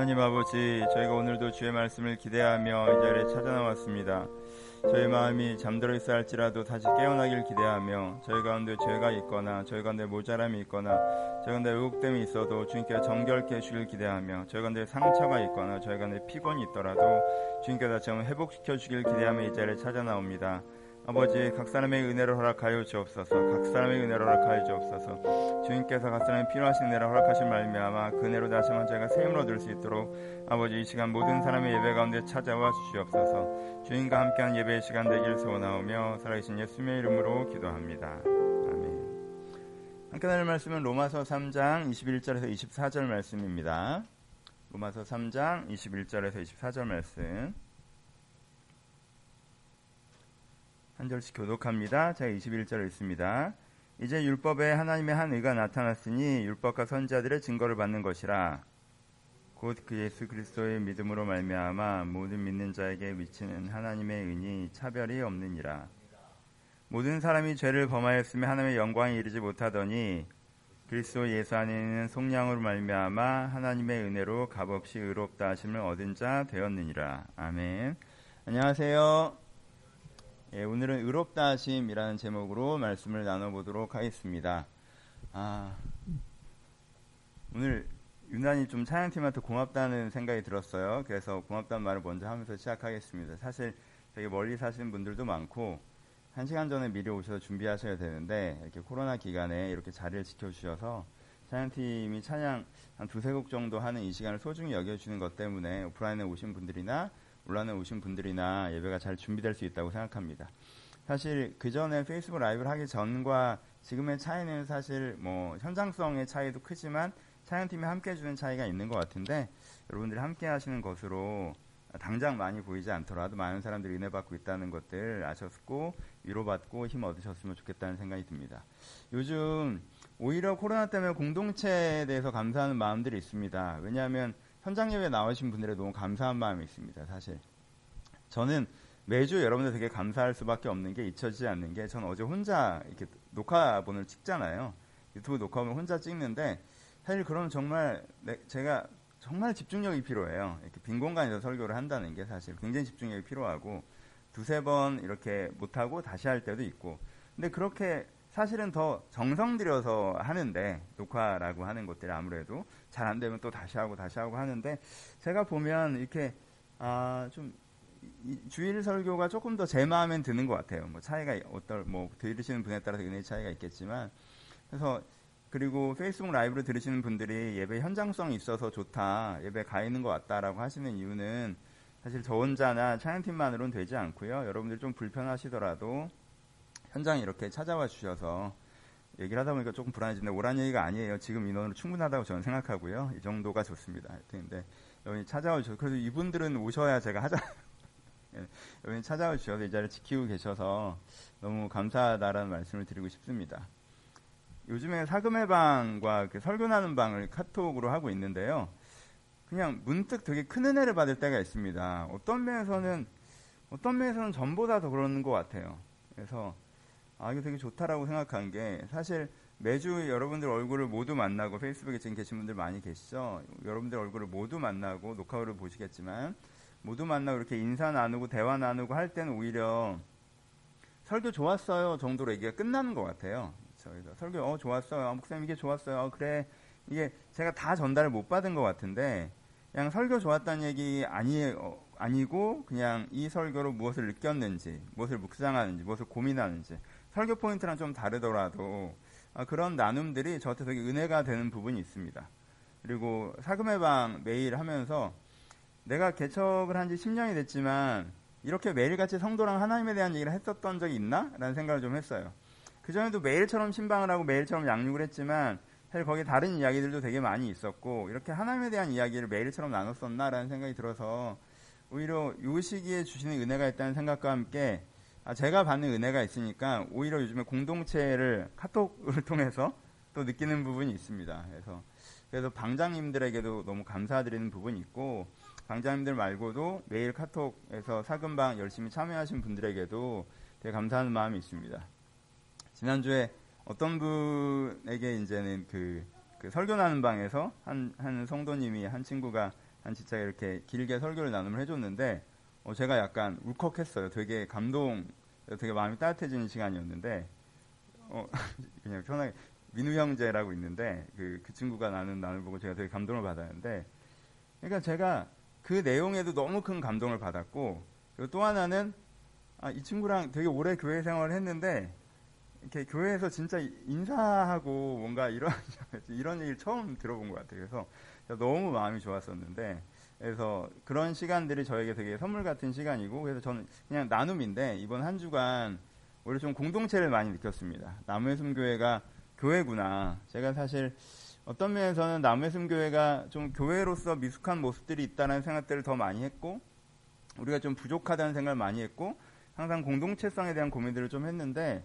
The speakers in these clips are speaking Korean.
하나님 아버지, 저희가 오늘도 주의 말씀을 기대하며 이 자리에 찾아 나왔습니다. 저희 마음이 잠들어 있어 할지라도 다시 깨어나길 기대하며 저희 가운데 죄가 있거나 저희 가운데 모자람이 있거나 저희 가운데 의혹됨이 있어도 주님께 정결케 해주길 기대하며 저희 가운데 상처가 있거나 저희 가운데 피곤이 있더라도 주님께 다시 한번 회복시켜 주길 기대하며 이 자리에 찾아 나옵니다. 아버지 각 사람의 은혜를 허락하여 주옵소서. 각 사람의 은혜를 허락하여 주옵소서. 주님께서 각 사람의 필요하신 은혜를 허락하신 말미암아 그 은혜로 다시 한번 저희가 새 힘을 얻을 수 있도록 아버지 이 시간 모든 사람의 예배 가운데 찾아와 주시옵소서. 주님과 함께한 예배의 시간 되길 소원하오며 살아계신 예수님의 이름으로 기도합니다. 아멘. 함께 나눌 말씀은 로마서 3장 21절에서 24절 말씀입니다. 로마서 3장 21절에서 24절 말씀 한 절씩 교독합니다. 자, 21절 읽습니다. 이제 율법에 하나님의 한 의가 나타났으니 율법과 선지자들의 증거를 받는 것이라. 곧 그 예수 그리스도의 믿음으로 말미암아 모든 믿는 자에게 미치는 하나님의 은이 차별이 없느니라. 모든 사람이 죄를 범하였으며 하나님의 영광에 이르지 못하더니 그리스도 예수 안에 있는 속량으로 말미암아 하나님의 은혜로 값없이 의롭다 하심을 얻은 자 되었느니라. 아멘. 안녕하세요. 예, 오늘은 의롭다 하심이라는 제목으로 말씀을 나눠보도록 하겠습니다. 아, 오늘 유난히 좀 찬양팀한테 고맙다는 생각이 들었어요. 그래서 고맙다는 말을 먼저 하면서 시작하겠습니다. 사실 되게 멀리 사시는 분들도 많고, 한 시간 전에 미리 오셔서 준비하셔야 되는데, 이렇게 코로나 기간에 이렇게 자리를 지켜주셔서, 찬양팀이 찬양 한 두세 곡 정도 하는 이 시간을 소중히 여겨주는 것 때문에 오프라인에 오신 분들이나 올라에 오신 분들이나 예배가 잘 준비될 수 있다고 생각합니다. 사실 그 전에 페이스북 라이브를 하기 전과 지금의 차이는 사실 뭐 현장성의 차이도 크지만 찬양팀이 함께 해주는 차이가 있는 것 같은데 여러분들이 함께 하시는 것으로 당장 많이 보이지 않더라도 많은 사람들이 은혜 받고 있다는 것들 아셨고 위로받고 힘 얻으셨으면 좋겠다는 생각이 듭니다. 요즘 오히려 코로나 때문에 공동체에 대해서 감사하는 마음들이 있습니다. 왜냐하면 현장 예배 나오신 분들에 너무 감사한 마음이 있습니다. 사실 저는 매주 여러분들 되게 감사할 수밖에 없는 게 잊혀지지 않는 게 전 어제 혼자 이렇게 녹화본을 찍잖아요. 유튜브 녹화본을 혼자 찍는데 사실 그럼 정말 제가 정말 집중력이 필요해요. 이렇게 빈 공간에서 설교를 한다는 게 사실 굉장히 집중력이 필요하고 두세 번 이렇게 못하고 다시 할 때도 있고. 근데 그렇게 사실은 더 정성 들여서 하는데 녹화라고 하는 것들이 아무래도 잘 안 되면 또 다시 하고 다시 하고 하는데 제가 보면 이렇게 아 좀 주일 설교가 조금 더 제 마음엔 드는 것 같아요. 뭐 차이가 어떨 뭐 들으시는 분에 따라서 은혜의 차이가 있겠지만 그래서 그리고 페이스북 라이브로 들으시는 분들이 예배 현장성이 있어서 좋다 예배 가 있는 것 같다라고 하시는 이유는 사실 저 혼자나 찬양팀만으로는 되지 않고요. 여러분들 좀 불편하시더라도 현장에 이렇게 찾아와 주셔서 얘기를 하다 보니까 조금 불안해지는데 오란 얘기가 아니에요. 지금 인원으로 충분하다고 저는 생각하고요. 이 정도가 좋습니다. 근데 여기 찾아와 주셔서 그래서 이분들은 오셔야 제가 하자. 예, 여기 찾아와 주셔서 이 자리를 지키고 계셔서 너무 감사하다라는 말씀을 드리고 싶습니다. 요즘에 사금의 방과 그 설교나는 방을 카톡으로 하고 있는데요. 그냥 문득 되게 큰 은혜를 받을 때가 있습니다. 어떤 면에서는 어떤 면에서는 전보다 더 그러는 것 같아요. 그래서 아, 이게 되게 좋다라고 생각한 게 사실 매주 여러분들 얼굴을 모두 만나고 페이스북에 지금 계신 분들 많이 계시죠? 여러분들 얼굴을 모두 만나고 녹화를 보시겠지만 모두 만나고 이렇게 인사 나누고 대화 나누고 할 때는 오히려 설교 좋았어요 정도로 얘기가 끝나는 것 같아요. 저희가 설교 어 좋았어요. 아, 목사님 이게 좋았어요. 어, 그래 이게 제가 다 전달을 못 받은 것 같은데 그냥 설교 좋았다는 얘기 아니 어, 아니고 그냥 이 설교로 무엇을 느꼈는지, 무엇을 묵상하는지, 무엇을 고민하는지 설교 포인트랑 좀 다르더라도 아, 그런 나눔들이 저한테 되게 은혜가 되는 부분이 있습니다. 그리고 사금의 방 매일 하면서 내가 개척을 한 지 10년이 됐지만 이렇게 매일같이 성도랑 하나님에 대한 얘기를 했었던 적이 있나? 라는 생각을 좀 했어요. 그전에도 매일처럼 심방을 하고 매일처럼 양육을 했지만 사실 거기 다른 이야기들도 되게 많이 있었고 이렇게 하나님에 대한 이야기를 매일처럼 나눴었나 라는 생각이 들어서 오히려 이 시기에 주시는 은혜가 있다는 생각과 함께 아, 제가 받는 은혜가 있으니까 오히려 요즘에 공동체를 카톡을 통해서 또 느끼는 부분이 있습니다. 그래서 그래서 방장님들에게도 너무 감사드리는 부분이 있고 방장님들 말고도 매일 카톡에서 사금방 열심히 참여하신 분들에게도 되게 감사하는 마음이 있습니다. 지난주에 어떤 분에게 이제는 그, 그 설교나는 방에서 한, 한 성도님이 한 친구가 한 지체가 이렇게 길게 설교를 나눔을 해줬는데 어, 제가 약간 울컥했어요. 되게 감동, 되게 마음이 따뜻해지는 시간이었는데 어, 그냥 편하게 민우 형제라고 있는데 그, 그 친구가 나는 나를 보고 제가 되게 감동을 받았는데 그러니까 제가 그 내용에도 너무 큰 감동을 받았고 그리고 또 하나는 아, 이 친구랑 되게 오래 교회 생활을 했는데 이렇게 교회에서 진짜 인사하고 뭔가 이런 이런 얘기를 처음 들어본 것 같아요. 그래서 너무 마음이 좋았었는데 그래서 그런 시간들이 저에게 되게 선물 같은 시간이고 그래서 저는 그냥 나눔인데 이번 한 주간 오히려 좀 공동체를 많이 느꼈습니다. 나무의 숨교회가 교회구나. 제가 사실 어떤 면에서는 나무의 숨교회가 좀 교회로서 미숙한 모습들이 있다는 생각들을 더 많이 했고 우리가 좀 부족하다는 생각을 많이 했고 항상 공동체성에 대한 고민들을 좀 했는데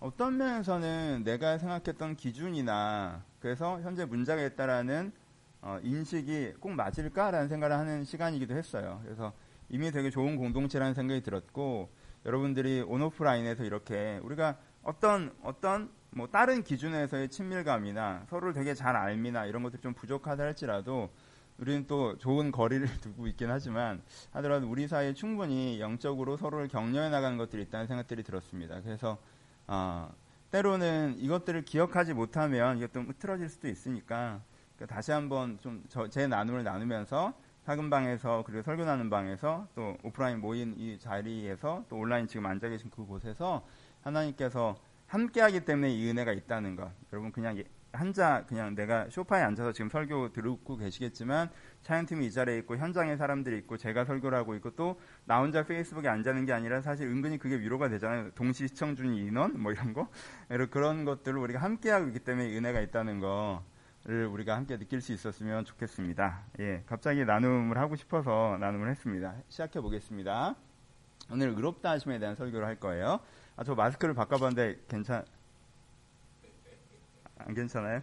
어떤 면에서는 내가 생각했던 기준이나 그래서 현재 문제가 있다라는 어, 인식이 꼭 맞을까라는 생각을 하는 시간이기도 했어요. 그래서 이미 되게 좋은 공동체라는 생각이 들었고 여러분들이 온오프라인에서 이렇게 우리가 어떤 어떤 뭐 다른 기준에서의 친밀감이나 서로를 되게 잘 알미나 이런 것들이 좀 부족하다 할지라도 우리는 또 좋은 거리를 두고 있긴 하지만 하더라도 우리 사이에 충분히 영적으로 서로를 격려해 나가는 것들이 있다는 생각들이 들었습니다. 그래서 어, 때로는 이것들을 기억하지 못하면 이게 좀 흐트러질 수도 있으니까 그러니까 다시 한번 좀 제 나눔을 나누면서 사금 방에서 그리고 설교 나는 방에서 또 오프라인 모인 이 자리에서 또 온라인 지금 앉아 계신 그곳에서 하나님께서 함께하기 때문에 이 은혜가 있다는 것. 여러분 그냥 한자 그냥 내가 쇼파에 앉아서 지금 설교 들고 계시겠지만 차연팀이 이 자리에 있고 현장에 사람들이 있고 제가 설교를 하고 있고 또 나 혼자 페이스북에 앉아는 게 아니라 사실 은근히 그게 위로가 되잖아요. 동시 시청 중 인원 뭐 이런 거 그런 것들을 우리가 함께하고 있기 때문에 은혜가 있다는 거를 우리가 함께 느낄 수 있었으면 좋겠습니다. 예, 갑자기 나눔을 하고 싶어서 나눔을 했습니다. 시작해 보겠습니다. 오늘 의롭다 하심에 대한 설교를 할 거예요. 아, 저 마스크를 바꿔봤는데 괜찮, 안 괜찮아요?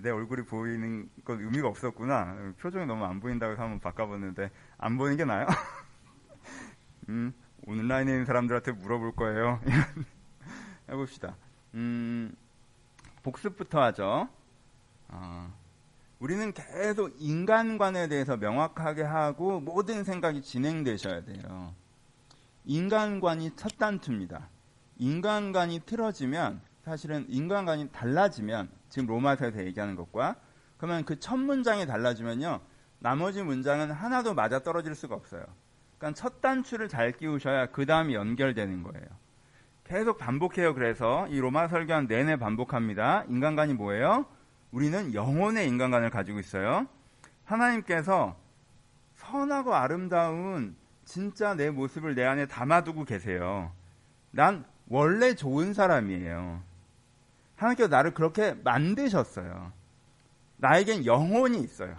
내 얼굴이 보이는 건 의미가 없었구나. 표정이 너무 안 보인다고 해서 한번 바꿔봤는데, 안 보이는 게 나아요? 음, 온라인에 있는 사람들한테 물어볼 거예요. 해봅시다. 음, 복습부터 하죠. 어, 우리는 계속 인간관에 대해서 명확하게 하고 모든 생각이 진행되셔야 돼요. 인간관이 첫 단추입니다. 인간관이 틀어지면 사실은 인간관이 달라지면 지금 로마서에서 얘기하는 것과 그러면 그 첫 문장이 달라지면요 나머지 문장은 하나도 맞아 떨어질 수가 없어요. 그러니까 첫 단추를 잘 끼우셔야 그 다음이 연결되는 거예요. 계속 반복해요. 그래서 이 로마 설교한 내내 반복합니다. 인간관이 뭐예요? 우리는 영혼의 인간관을 가지고 있어요. 하나님께서 선하고 아름다운 진짜 내 모습을 내 안에 담아두고 계세요. 난 원래 좋은 사람이에요. 하나님께서 나를 그렇게 만드셨어요. 나에겐 영혼이 있어요.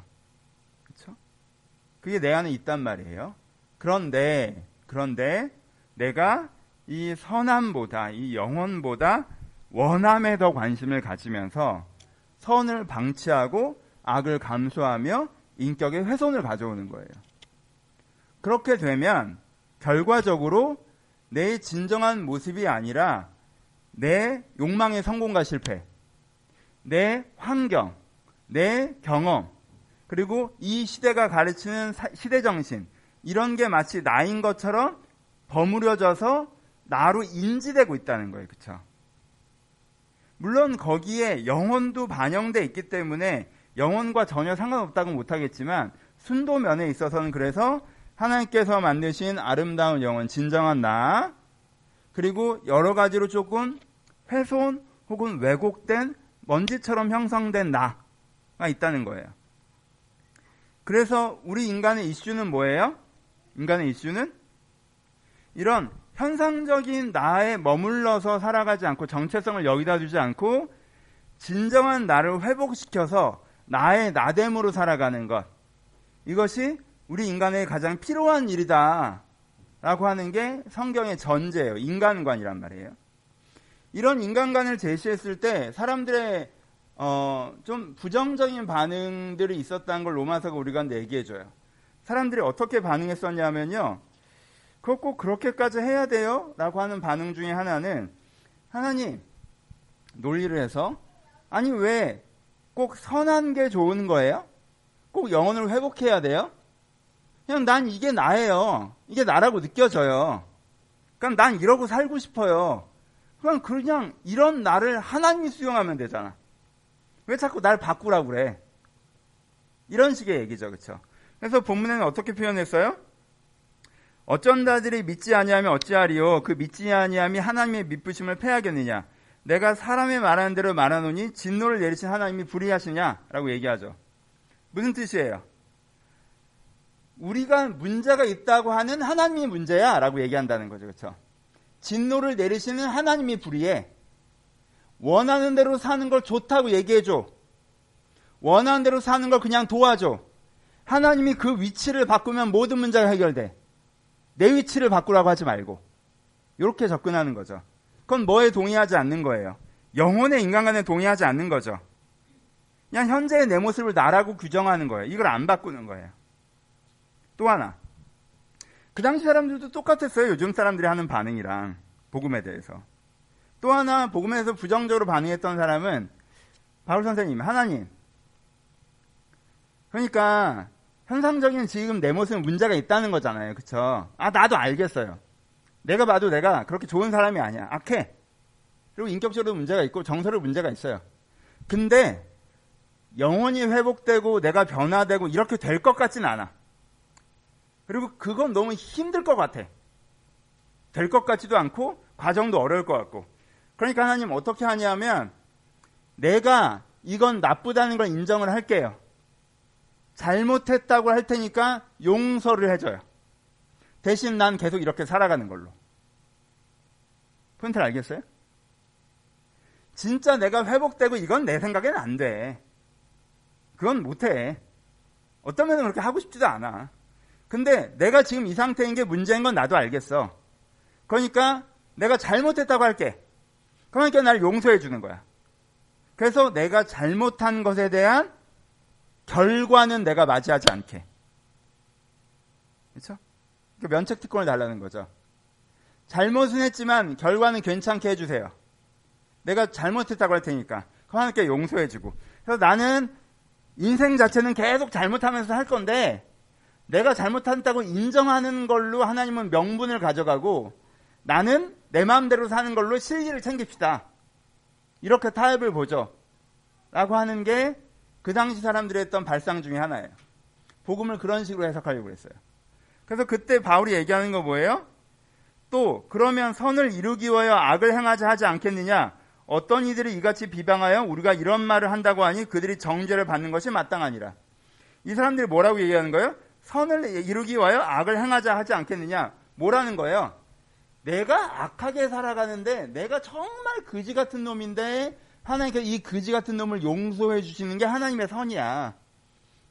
그렇죠? 그게 내 안에 있단 말이에요. 그런데 그런데 내가 이 선함보다 이 영혼보다 원함에 더 관심을 가지면서 선을 방치하고 악을 감수하며 인격의 훼손을 가져오는 거예요. 그렇게 되면 결과적으로 내 진정한 모습이 아니라 내 욕망의 성공과 실패, 내 환경, 내 경험, 그리고 이 시대가 가르치는 시대 정신, 이런 게 마치 나인 것처럼 버무려져서 나로 인지되고 있다는 거예요. 그쵸? 물론 거기에 영혼도 반영돼 있기 때문에 영혼과 전혀 상관없다고 못하겠지만 순도면에 있어서는 그래서 하나님께서 만드신 아름다운 영혼, 진정한 나, 그리고 여러 가지로 조금 훼손 혹은 왜곡된 먼지처럼 형성된 나가 있다는 거예요. 그래서 우리 인간의 이슈는 뭐예요? 인간의 이슈는 이런 현상적인 나에 머물러서 살아가지 않고 정체성을 여기다 두지 않고 진정한 나를 회복시켜서 나의 나됨으로 살아가는 것. 이것이 우리 인간의 가장 필요한 일이다. 라고 하는 게 성경의 전제예요. 인간관이란 말이에요. 이런 인간관을 제시했을 때 사람들의 어, 좀 부정적인 반응들이 있었다는 걸 로마서가 우리가 얘기해줘요. 사람들이 어떻게 반응했었냐면요. 그거 꼭 그렇게까지 해야 돼요? 라고 하는 반응 중에 하나는 하나님 논리를 해서 아니 왜 꼭 선한 게 좋은 거예요? 꼭 영혼을 회복해야 돼요? 그냥 난 이게 나예요. 이게 나라고 느껴져요. 그럼 난 이러고 살고 싶어요. 그럼 그냥 이런 나를 하나님이 수용하면 되잖아. 왜 자꾸 날 바꾸라고 그래? 이런 식의 얘기죠. 그렇죠? 그래서 본문에는 어떻게 표현했어요? 어쩐 자들이 믿지 아니하면 어찌하리요 그 믿지 아니함이 하나님의 믿부심을 패하겠느냐 내가 사람의 말하는 대로 말하노니 진노를 내리신 하나님이 불의하시냐라고 얘기하죠. 무슨 뜻이에요? 우리가 문제가 있다고 하는 하나님이 문제야라고 얘기한다는 거죠. 그렇죠? 진노를 내리시는 하나님이 불의해. 원하는 대로 사는 걸 좋다고 얘기해 줘. 원하는 대로 사는 걸 그냥 도와줘. 하나님이 그 위치를 바꾸면 모든 문제가 해결돼. 내 위치를 바꾸라고 하지 말고. 이렇게 접근하는 거죠. 그건 뭐에 동의하지 않는 거예요. 영혼의 인간관에 동의하지 않는 거죠. 그냥 현재의 내 모습을 나라고 규정하는 거예요. 이걸 안 바꾸는 거예요. 또 하나. 그 당시 사람들도 똑같았어요. 요즘 사람들이 하는 반응이랑 복음에 대해서. 또 하나 복음에 대해서 부정적으로 반응했던 사람은 바울 선생님, 하나님. 그러니까 현상적인 지금 내 모습은 문제가 있다는 거잖아요. 그쵸? 아, 나도 알겠어요. 내가 봐도 내가 그렇게 좋은 사람이 아니야. 악해. 그리고 인격적으로 문제가 있고 정서로 문제가 있어요. 근데 영혼이 회복되고 내가 변화되고 이렇게 될 것 같지는 않아. 그리고 그건 너무 힘들 것 같아. 될 것 같지도 않고 과정도 어려울 것 같고. 그러니까 하나님 어떻게 하냐면 내가 이건 나쁘다는 걸 인정을 할게요. 잘못했다고 할 테니까 용서를 해줘요. 대신 난 계속 이렇게 살아가는 걸로. 포인트를 알겠어요? 진짜 내가 회복되고 이건 내 생각에는 안 돼. 그건 못해. 어떤 면은 그렇게 하고 싶지도 않아. 근데 내가 지금 이 상태인 게 문제인 건 나도 알겠어. 그러니까 내가 잘못했다고 할게. 그러니까 날 용서해 주는 거야. 그래서 내가 잘못한 것에 대한 결과는 내가 맞이하지 않게. 그렇죠? 그러니까 면책 특권을 달라는 거죠. 잘못은 했지만 결과는 괜찮게 해주세요. 내가 잘못했다고 할 테니까. 하나님께 용서해주고. 그래서 나는 인생 자체는 계속 잘못하면서 할 건데 내가 잘못한다고 인정하는 걸로 하나님은 명분을 가져가고 나는 내 마음대로 사는 걸로 실리를 챙깁시다. 이렇게 타협을 보죠. 라고 하는 게 그 당시 사람들이 했던 발상 중에 하나예요. 복음을 그런 식으로 해석하려고 했어요. 그래서 그때 바울이 얘기하는 거 뭐예요? 또 그러면 선을 이루기 위하여 악을 행하자 하지 않겠느냐? 어떤 이들이 이같이 비방하여 우리가 이런 말을 한다고 하니 그들이 정죄를 받는 것이 마땅하니라. 이 사람들이 뭐라고 얘기하는 거예요? 선을 이루기 위하여 악을 행하자 하지 않겠느냐? 뭐라는 거예요? 내가 악하게 살아가는데 내가 정말 그지 같은 nom인데 하나님께서 이 그지 같은 놈을 용서해 주시는 게 하나님의 선이야.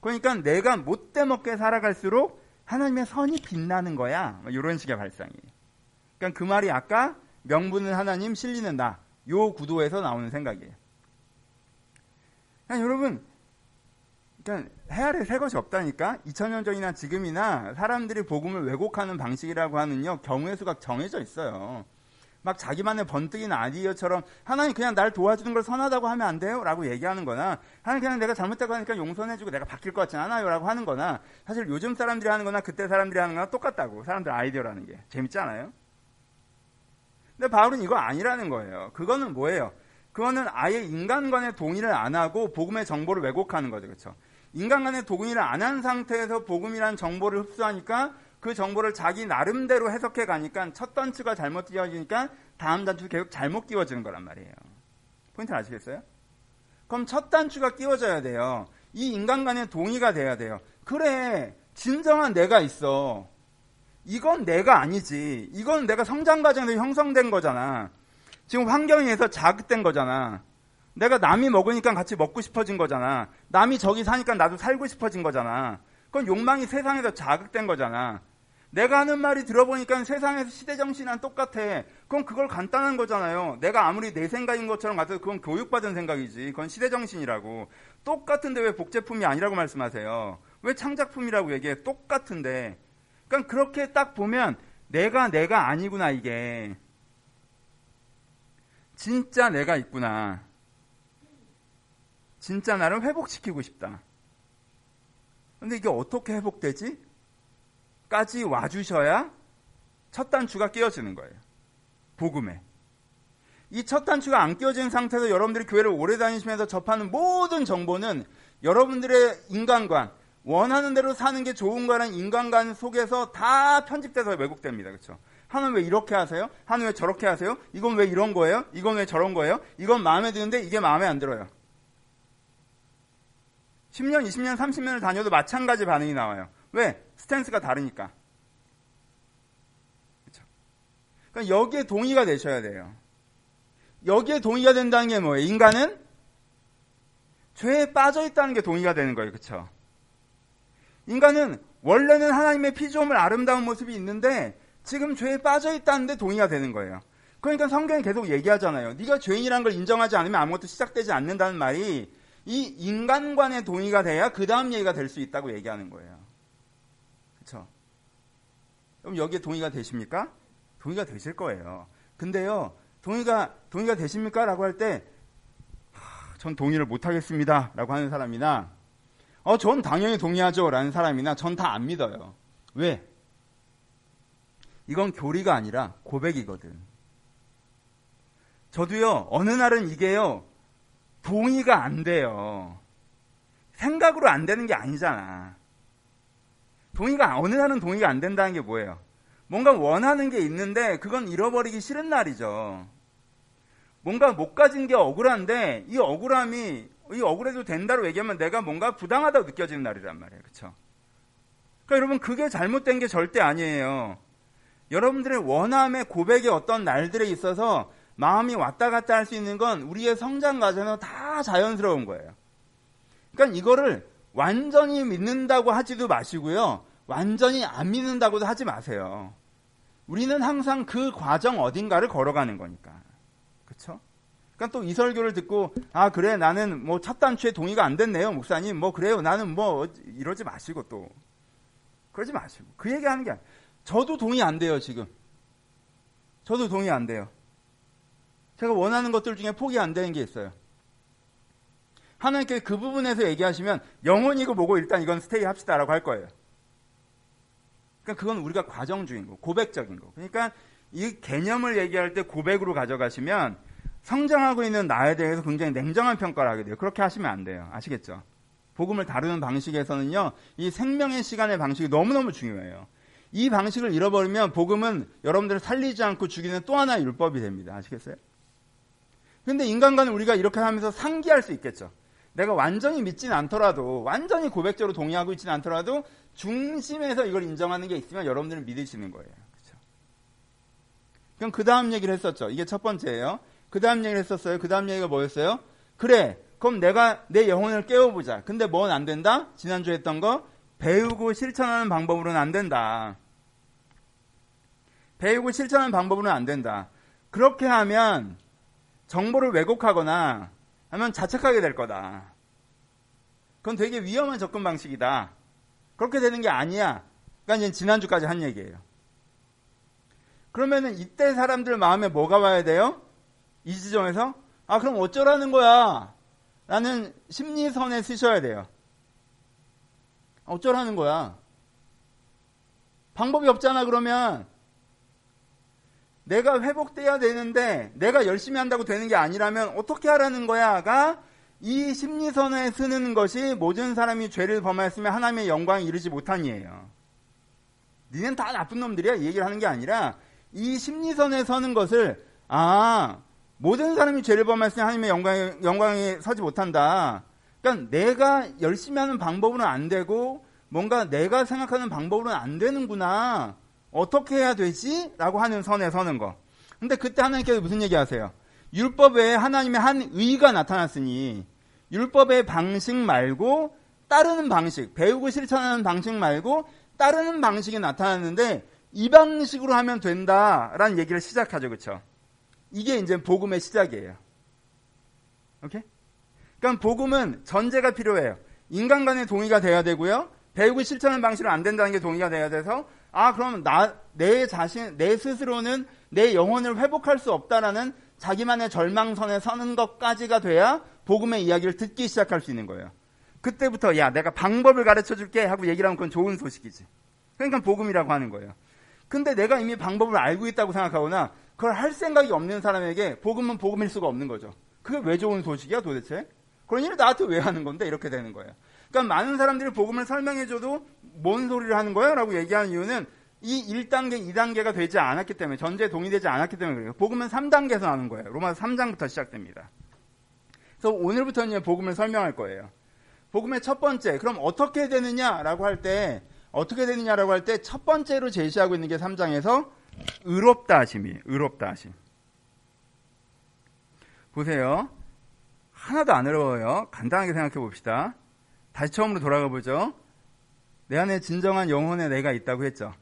그러니까 내가 못돼 먹게 살아갈수록 하나님의 선이 빛나는 거야. 이런 뭐 식의 발상이에요. 그러니까 그 말이 아까 명분은 하나님, 실리는 나. 요 구도에서 나오는 생각이에요. 그러니까 여러분, 그러니까 헤아릴 새 것이 없다니까 2000년 전이나 지금이나 사람들이 복음을 왜곡하는 방식이라고 하는요 경우의 수가 정해져 있어요. 막 자기만의 번뜩이는 아이디어처럼 하나님 그냥 날 도와주는 걸 선하다고 하면 안 돼요? 라고 얘기하는 거나 하나님 그냥 내가 잘못했다고 하니까 용서해주고 내가 바뀔 것 같지 않아요? 라고 하는 거나 사실 요즘 사람들이 하는 거나 그때 사람들이 하는 거나 똑같다고 사람들 아이디어라는 게 재밌지 않아요? 근데 바울은 이거 아니라는 거예요. 그거는 뭐예요? 그거는 아예 인간 간의 동의를 안 하고 복음의 정보를 왜곡하는 거죠. 그렇죠? 인간 간의 동의를 안 한 상태에서 복음이란 정보를 흡수하니까 그 정보를 자기 나름대로 해석해 가니까 첫 단추가 잘못 끼워지니까 다음 단추 계속 잘못 끼워지는 거란 말이에요. 포인트 아시겠어요? 그럼 첫 단추가 끼워져야 돼요. 이 인간 간의 동의가 돼야 돼요. 그래, 진정한 내가 있어. 이건 내가 아니지. 이건 내가 성장 과정에서 형성된 거잖아. 지금 환경에 의해서 자극된 거잖아. 내가 남이 먹으니까 같이 먹고 싶어진 거잖아. 남이 저기 사니까 나도 살고 싶어진 거잖아. 그건 욕망이 세상에서 자극된 거잖아. 내가 하는 말이 들어보니까 세상에서 시대정신이랑 똑같아. 그건 그걸 간단한 거잖아요. 내가 아무리 내 생각인 것처럼 같아도 그건 교육받은 생각이지. 그건 시대정신이라고. 똑같은데 왜 복제품이 아니라고 말씀하세요? 왜 창작품이라고 얘기해? 똑같은데. 그러니까 그렇게 딱 보면 내가 내가 아니구나 이게 진짜 내가 있구나. 진짜 나를 회복시키고 싶다. 근데 이게 어떻게 회복되지? 까지 와주셔야 첫 단추가 끼어지는 거예요. 복음에. 이 첫 단추가 안 끼어진 상태에서 여러분들이 교회를 오래 다니시면서 접하는 모든 정보는 여러분들의 인간관, 원하는 대로 사는 게 좋은 거라는 인간관 속에서 다 편집돼서 왜곡됩니다. 그렇죠? 하나님 왜 이렇게 하세요? 하나님 왜 저렇게 하세요? 이건 왜 이런 거예요? 이건 왜 저런 거예요? 이건 마음에 드는데 이게 마음에 안 들어요. 10년, 20년, 30년을 다녀도 마찬가지 반응이 나와요. 왜? 스탠스가 다르니까. 그렇죠? 그러니까 여기에 동의가 되셔야 돼요. 여기에 동의가 된다는 게 뭐예요? 인간은 죄에 빠져 있다는 게 동의가 되는 거예요. 그렇죠? 인간은 원래는 하나님의 피조물 아름다운 모습이 있는데 지금 죄에 빠져 있다는데 동의가 되는 거예요. 그러니까 성경이 계속 얘기하잖아요. 네가 죄인이란 걸 인정하지 않으면 아무것도 시작되지 않는다는 말이 이 인간관의 동의가 돼야 그 다음 얘기가 될 수 있다고 얘기하는 거예요. 그렇죠? 그럼 여기에 동의가 되십니까? 동의가 되실 거예요. 근데요, 동의가 동의가 되십니까? 라고 할 때, 전 동의를 못 하겠습니다. 라고 하는 사람이나, 어, 전 당연히 동의하죠. 라는 사람이나, 전 다 안 믿어요. 왜? 이건 교리가 아니라 고백이거든. 저도요, 어느 날은 이게요, 동의가 안 돼요. 생각으로 안 되는 게 아니잖아. 동의가 어느 날은 동의가 안 된다는 게 뭐예요? 뭔가 원하는 게 있는데 그건 잃어버리기 싫은 날이죠. 뭔가 못 가진 게 억울한데 이 억울함이 이 억울해도 된다고 얘기하면 내가 뭔가 부당하다고 느껴지는 날이란 말이에요. 그렇죠? 그러니까 여러분 그게 잘못된 게 절대 아니에요. 여러분들의 원함의 고백의 어떤 날들에 있어서 마음이 왔다 갔다 할 수 있는 건 우리의 성장 과정에서 다 자연스러운 거예요. 그러니까 이거를 완전히 믿는다고 하지도 마시고요. 완전히 안 믿는다고도 하지 마세요. 우리는 항상 그 과정 어딘가를 걸어가는 거니까. 그렇죠? 그러니까 또 이 설교를 듣고 아 그래 나는 뭐 첫 단추에 동의가 안 됐네요 목사님 뭐 그래요 나는 뭐 이러지 마시고 또 그러지 마시고 그 얘기하는 게 아니에요. 저도 동의 안 돼요 지금 저도 동의 안 돼요 제가 원하는 것들 중에 포기 안 되는 게 있어요 하나님께 그 부분에서 얘기하시면 영혼이고 뭐고 일단 이건 스테이 합시다라고 할 거예요. 그러니까 그건 우리가 과정주의인 거, 고백적인 거. 그러니까 이 개념을 얘기할 때 고백으로 가져가시면 성장하고 있는 나에 대해서 굉장히 냉정한 평가를 하게 돼요. 그렇게 하시면 안 돼요. 아시겠죠? 복음을 다루는 방식에서는요, 이 생명의 시간의 방식이 너무너무 중요해요. 이 방식을 잃어버리면 복음은 여러분들을 살리지 않고 죽이는 또 하나의 율법이 됩니다. 아시겠어요? 근데 인간과는 우리가 이렇게 하면서 상기할 수 있겠죠. 내가 완전히 믿지는 않더라도 완전히 고백적으로 동의하고 있지는 않더라도 중심에서 이걸 인정하는 게 있으면 여러분들은 믿으시는 거예요. 그렇죠? 그럼 그 다음 얘기를 했었죠. 이게 첫 번째예요. 그 다음 얘기를 했었어요. 그 다음 얘기가 뭐였어요? 그래. 그럼 내가 내 영혼을 깨워보자. 근데 뭔 안 된다? 지난주에 했던 거 배우고 실천하는 방법으로는 안 된다. 배우고 실천하는 방법으로는 안 된다. 그렇게 하면 정보를 왜곡하거나 하면 자책하게 될 거다. 그건 되게 위험한 접근 방식이다. 그렇게 되는 게 아니야. 그러니까 이제 지난주까지 한 얘기예요. 그러면은 이때 사람들 마음에 뭐가 와야 돼요? 이 지점에서? 아, 그럼 어쩌라는 거야? 라는 심리선에 쓰셔야 돼요. 어쩌라는 거야? 방법이 없잖아, 그러면. 내가 회복돼야 되는데 내가 열심히 한다고 되는 게 아니라면 어떻게 하라는 거야가 이 심리선에 쓰는 것이 모든 사람이 죄를 범하였으면 하나님의 영광에 이르지 못하니에요. 니는 다 나쁜 놈들이야 이 얘기를 하는 게 아니라 이 심리선에 서는 것을 아 모든 사람이 죄를 범하였으면 하나님의 영광에, 영광에 서지 못한다. 그러니까 내가 열심히 하는 방법으로는 안 되고 뭔가 내가 생각하는 방법으로는 안 되는구나. 어떻게 해야 되지? 라고 하는 선에 서는 거. 근데 그때 하나님께서 무슨 얘기 하세요? 율법에 하나님의 한 의가 나타났으니 율법의 방식 말고 따르는 방식, 배우고 실천하는 방식 말고 따르는 방식이 나타났는데 이 방식으로 하면 된다라는 얘기를 시작하죠. 그렇죠? 이게 이제 복음의 시작이에요. 오케이? 그러니까 복음은 전제가 필요해요. 인간 간의 동의가 돼야 되고요. 배우고 실천하는 방식으로 안 된다는 게 동의가 돼야 돼서 아, 그럼 나, 내 자신, 내 스스로는 내 영혼을 회복할 수 없다라는 자기만의 절망선에 서는 것까지가 돼야 복음의 이야기를 듣기 시작할 수 있는 거예요. 그때부터 야 내가 방법을 가르쳐 줄게 하고 얘기를 하면 그건 좋은 소식이지. 그러니까 복음이라고 하는 거예요. 근데 내가 이미 방법을 알고 있다고 생각하거나 그걸 할 생각이 없는 사람에게 복음은 복음일 수가 없는 거죠. 그게 왜 좋은 소식이야 도대체? 그런 일을 나한테 왜 하는 건데 이렇게 되는 거예요. 그러니까 많은 사람들이 복음을 설명해줘도 뭔 소리를 하는 거야? 라고 얘기하는 이유는 이 1단계, 2단계가 되지 않았기 때문에 전제에 동의되지 않았기 때문에 그래요. 복음은 3단계에서 나는 거예요. 로마서 3장부터 시작됩니다. 그래서 오늘부터는 복음을 설명할 거예요. 복음의 첫 번째, 그럼 어떻게 되느냐라고 할 때, 어떻게 되느냐라고 할 때 첫 번째로 제시하고 있는 게 3장에서 의롭다 하심이에요. 의롭다 하심. 보세요. 하나도 안 어려워요. 간단하게 생각해 봅시다. 다시 처음으로 돌아가 보죠. 내 안에 진정한 영혼의 내가 있다고 했죠.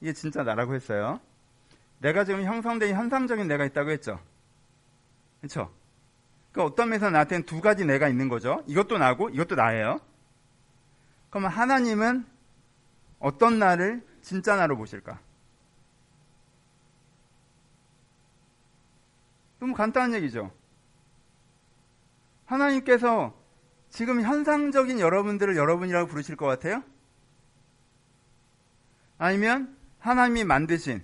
이게 진짜 나라고 했어요. 내가 지금 형성된 현상적인 내가 있다고 했죠. 그렇죠? 그 어떤 면에서 나한테는 두 가지 내가 있는 거죠. 이것도 나고 이것도 나예요. 그러면 하나님은 어떤 나를 진짜 나로 보실까? 너무 간단한 얘기죠. 하나님께서 지금 현상적인 여러분들을 여러분이라고 부르실 것 같아요? 아니면 하나님이 만드신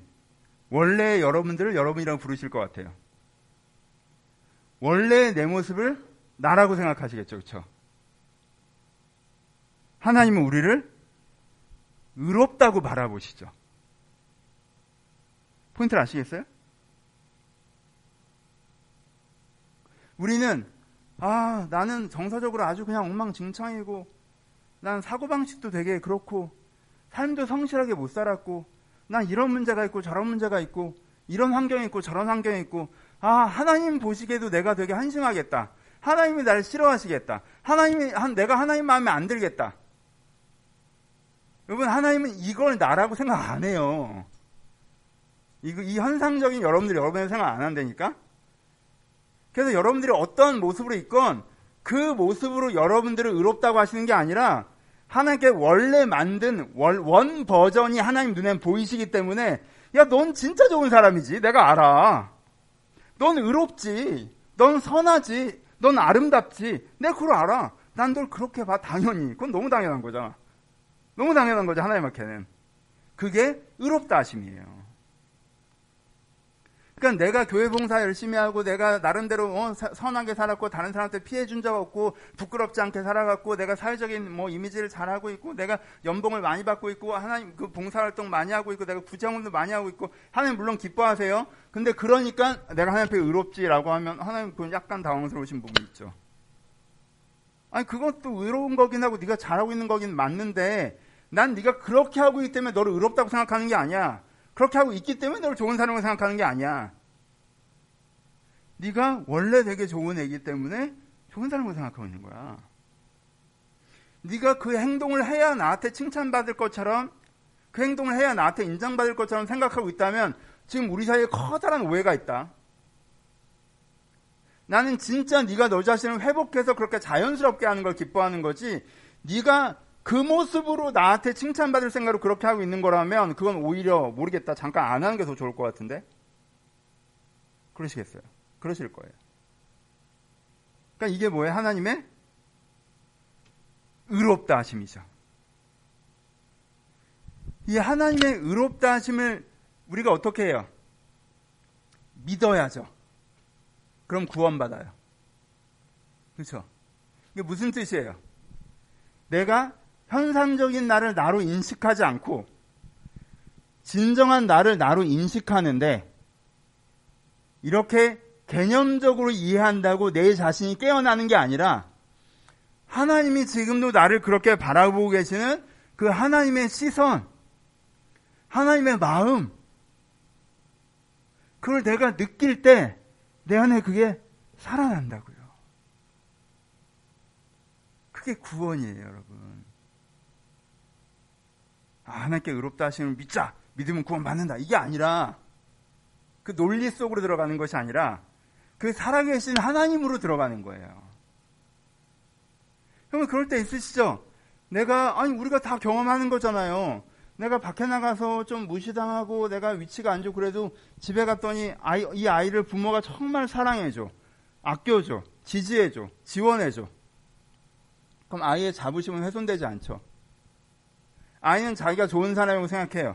원래의 여러분들을 여러분이라고 부르실 것 같아요? 원래의 내 모습을 나라고 생각하시겠죠, 그렇죠? 하나님은 우리를 의롭다고 바라보시죠. 포인트를 아시겠어요? 우리는 아, 나는 정서적으로 아주 그냥 엉망진창이고, 난 사고방식도 되게 그렇고, 삶도 성실하게 못 살았고, 난 이런 문제가 있고, 저런 문제가 있고, 이런 환경이 있고, 저런 환경이 있고, 아, 하나님 보시기에도 내가 되게 한심하겠다. 하나님이 나를 싫어하시겠다. 하나님이, 한, 내가 하나님 마음에 안 들겠다. 여러분, 하나님은 이걸 나라고 생각 안 해요. 이, 이 현상적인 여러분들이 여러분의 생각 안 한다니까? 그래서 여러분들이 어떤 모습으로 있건 그 모습으로 여러분들을 의롭다고 하시는 게 아니라 하나님께 원래 만든 원, 원 버전이 하나님 눈에 보이시기 때문에 야, 넌 진짜 좋은 사람이지. 내가 알아. 넌 의롭지. 넌 선하지. 넌 아름답지. 내가 그걸 알아. 난 널 그렇게 봐. 당연히. 그건 너무 당연한 거잖아. 너무 당연한 거죠. 하나님 앞에는. 그게 의롭다 하심이에요. 그러니까 내가 교회 봉사 열심히 하고 내가 나름대로 어, 선하게 살았고 다른 사람한테 피해 준 적 없고 부끄럽지 않게 살아갔고 내가 사회적인 뭐 이미지를 잘하고 있고 내가 연봉을 많이 받고 있고 하나님 그 봉사 활동 많이 하고 있고 내가 구제원도 많이 하고 있고 하나님 물론 기뻐하세요. 근데 그러니까 내가 하나님 앞에 의롭지라고 하면 하나님 그 약간 당황스러우신 부분이 있죠. 아니 그것도 의로운 거긴 하고 네가 잘하고 있는 거긴 맞는데 난 네가 그렇게 하고 있기 때문에 너를 의롭다고 생각하는 게 아니야. 그렇게 하고 있기 때문에 너를 좋은 사람으로 생각하는 게 아니야. 네가 원래 되게 좋은 애기 때문에 좋은 사람으로 생각하고 있는 거야. 네가 그 행동을 해야 나한테 칭찬받을 것처럼 그 행동을 해야 나한테 인정받을 것처럼 생각하고 있다면 지금 우리 사이에 커다란 오해가 있다. 나는 진짜 네가 너 자신을 회복해서 그렇게 자연스럽게 하는 걸 기뻐하는 거지. 네가 그 모습으로 나한테 칭찬받을 생각으로 그렇게 하고 있는 거라면 그건 오히려 모르겠다. 잠깐 안 하는 게 더 좋을 것 같은데. 그러시겠어요. 그러실 거예요. 그러니까 이게 뭐예요? 하나님의 의롭다 하심이죠. 이 하나님의 의롭다 하심을 우리가 어떻게 해요? 믿어야죠. 그럼 구원받아요. 그렇죠? 이게 무슨 뜻이에요? 내가 현상적인 나를 나로 인식하지 않고 진정한 나를 나로 인식하는데 이렇게 개념적으로 이해한다고 내 자신이 깨어나는 게 아니라 하나님이 지금도 나를 그렇게 바라보고 계시는 그 하나님의 시선, 하나님의 마음, 그걸 내가 느낄 때 내 안에 그게 살아난다고요. 그게 구원이에요, 여러분. 아, 하나님께 의롭다 하시면 믿자. 믿으면 구원 받는다. 이게 아니라 그 논리 속으로 들어가는 것이 아니라 그 살아계신 하나님으로 들어가는 거예요. 그러면 그럴 때 있으시죠? 내가 아니 우리가 다 경험하는 거잖아요. 내가 밖에 나가서 좀 무시당하고 내가 위치가 안 좋고 그래도 집에 갔더니 아이, 이 아이를 부모가 정말 사랑해줘. 아껴줘. 지지해줘. 지원해줘. 그럼 아이의 자부심은 훼손되지 않죠. 아이는 자기가 좋은 사람이라고 생각해요.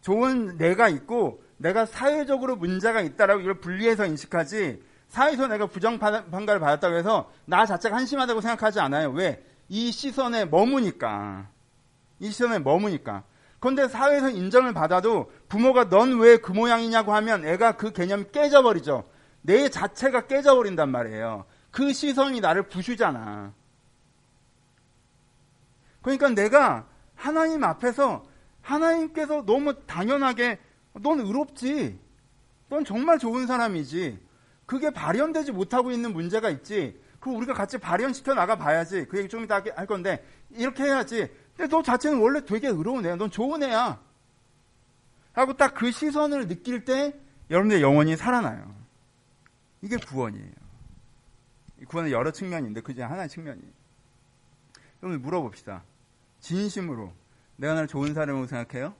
좋은 내가 있고 내가 사회적으로 문제가 있다라고 이걸 분리해서 인식하지 사회에서 내가 부정 판가를 받았다고 해서 나 자체가 한심하다고 생각하지 않아요. 왜? 이 시선에 머무니까. 이 시선에 머무니까. 그런데 사회에서 인정을 받아도 부모가 넌 왜 그 모양이냐고 하면 애가 그 개념이 깨져버리죠. 내 자체가 깨져버린단 말이에요. 그 시선이 나를 부수잖아. 그러니까 내가 하나님 앞에서 하나님께서 너무 당연하게 넌 의롭지. 넌 정말 좋은 사람이지. 그게 발현되지 못하고 있는 문제가 있지. 그 우리가 같이 발현시켜 나가 봐야지. 그 얘기 좀 이따 할 건데 이렇게 해야지. 근데 너 자체는 원래 되게 의로운 애야. 넌 좋은 애야. 하고 딱 그 시선을 느낄 때 여러분의 영혼이 살아나요. 이게 구원이에요. 구원은 여러 측면인데 그 중에 하나의 측면이에요. 여러분 물어봅시다. 진심으로 내가 나를 좋은 사람으로 생각해요?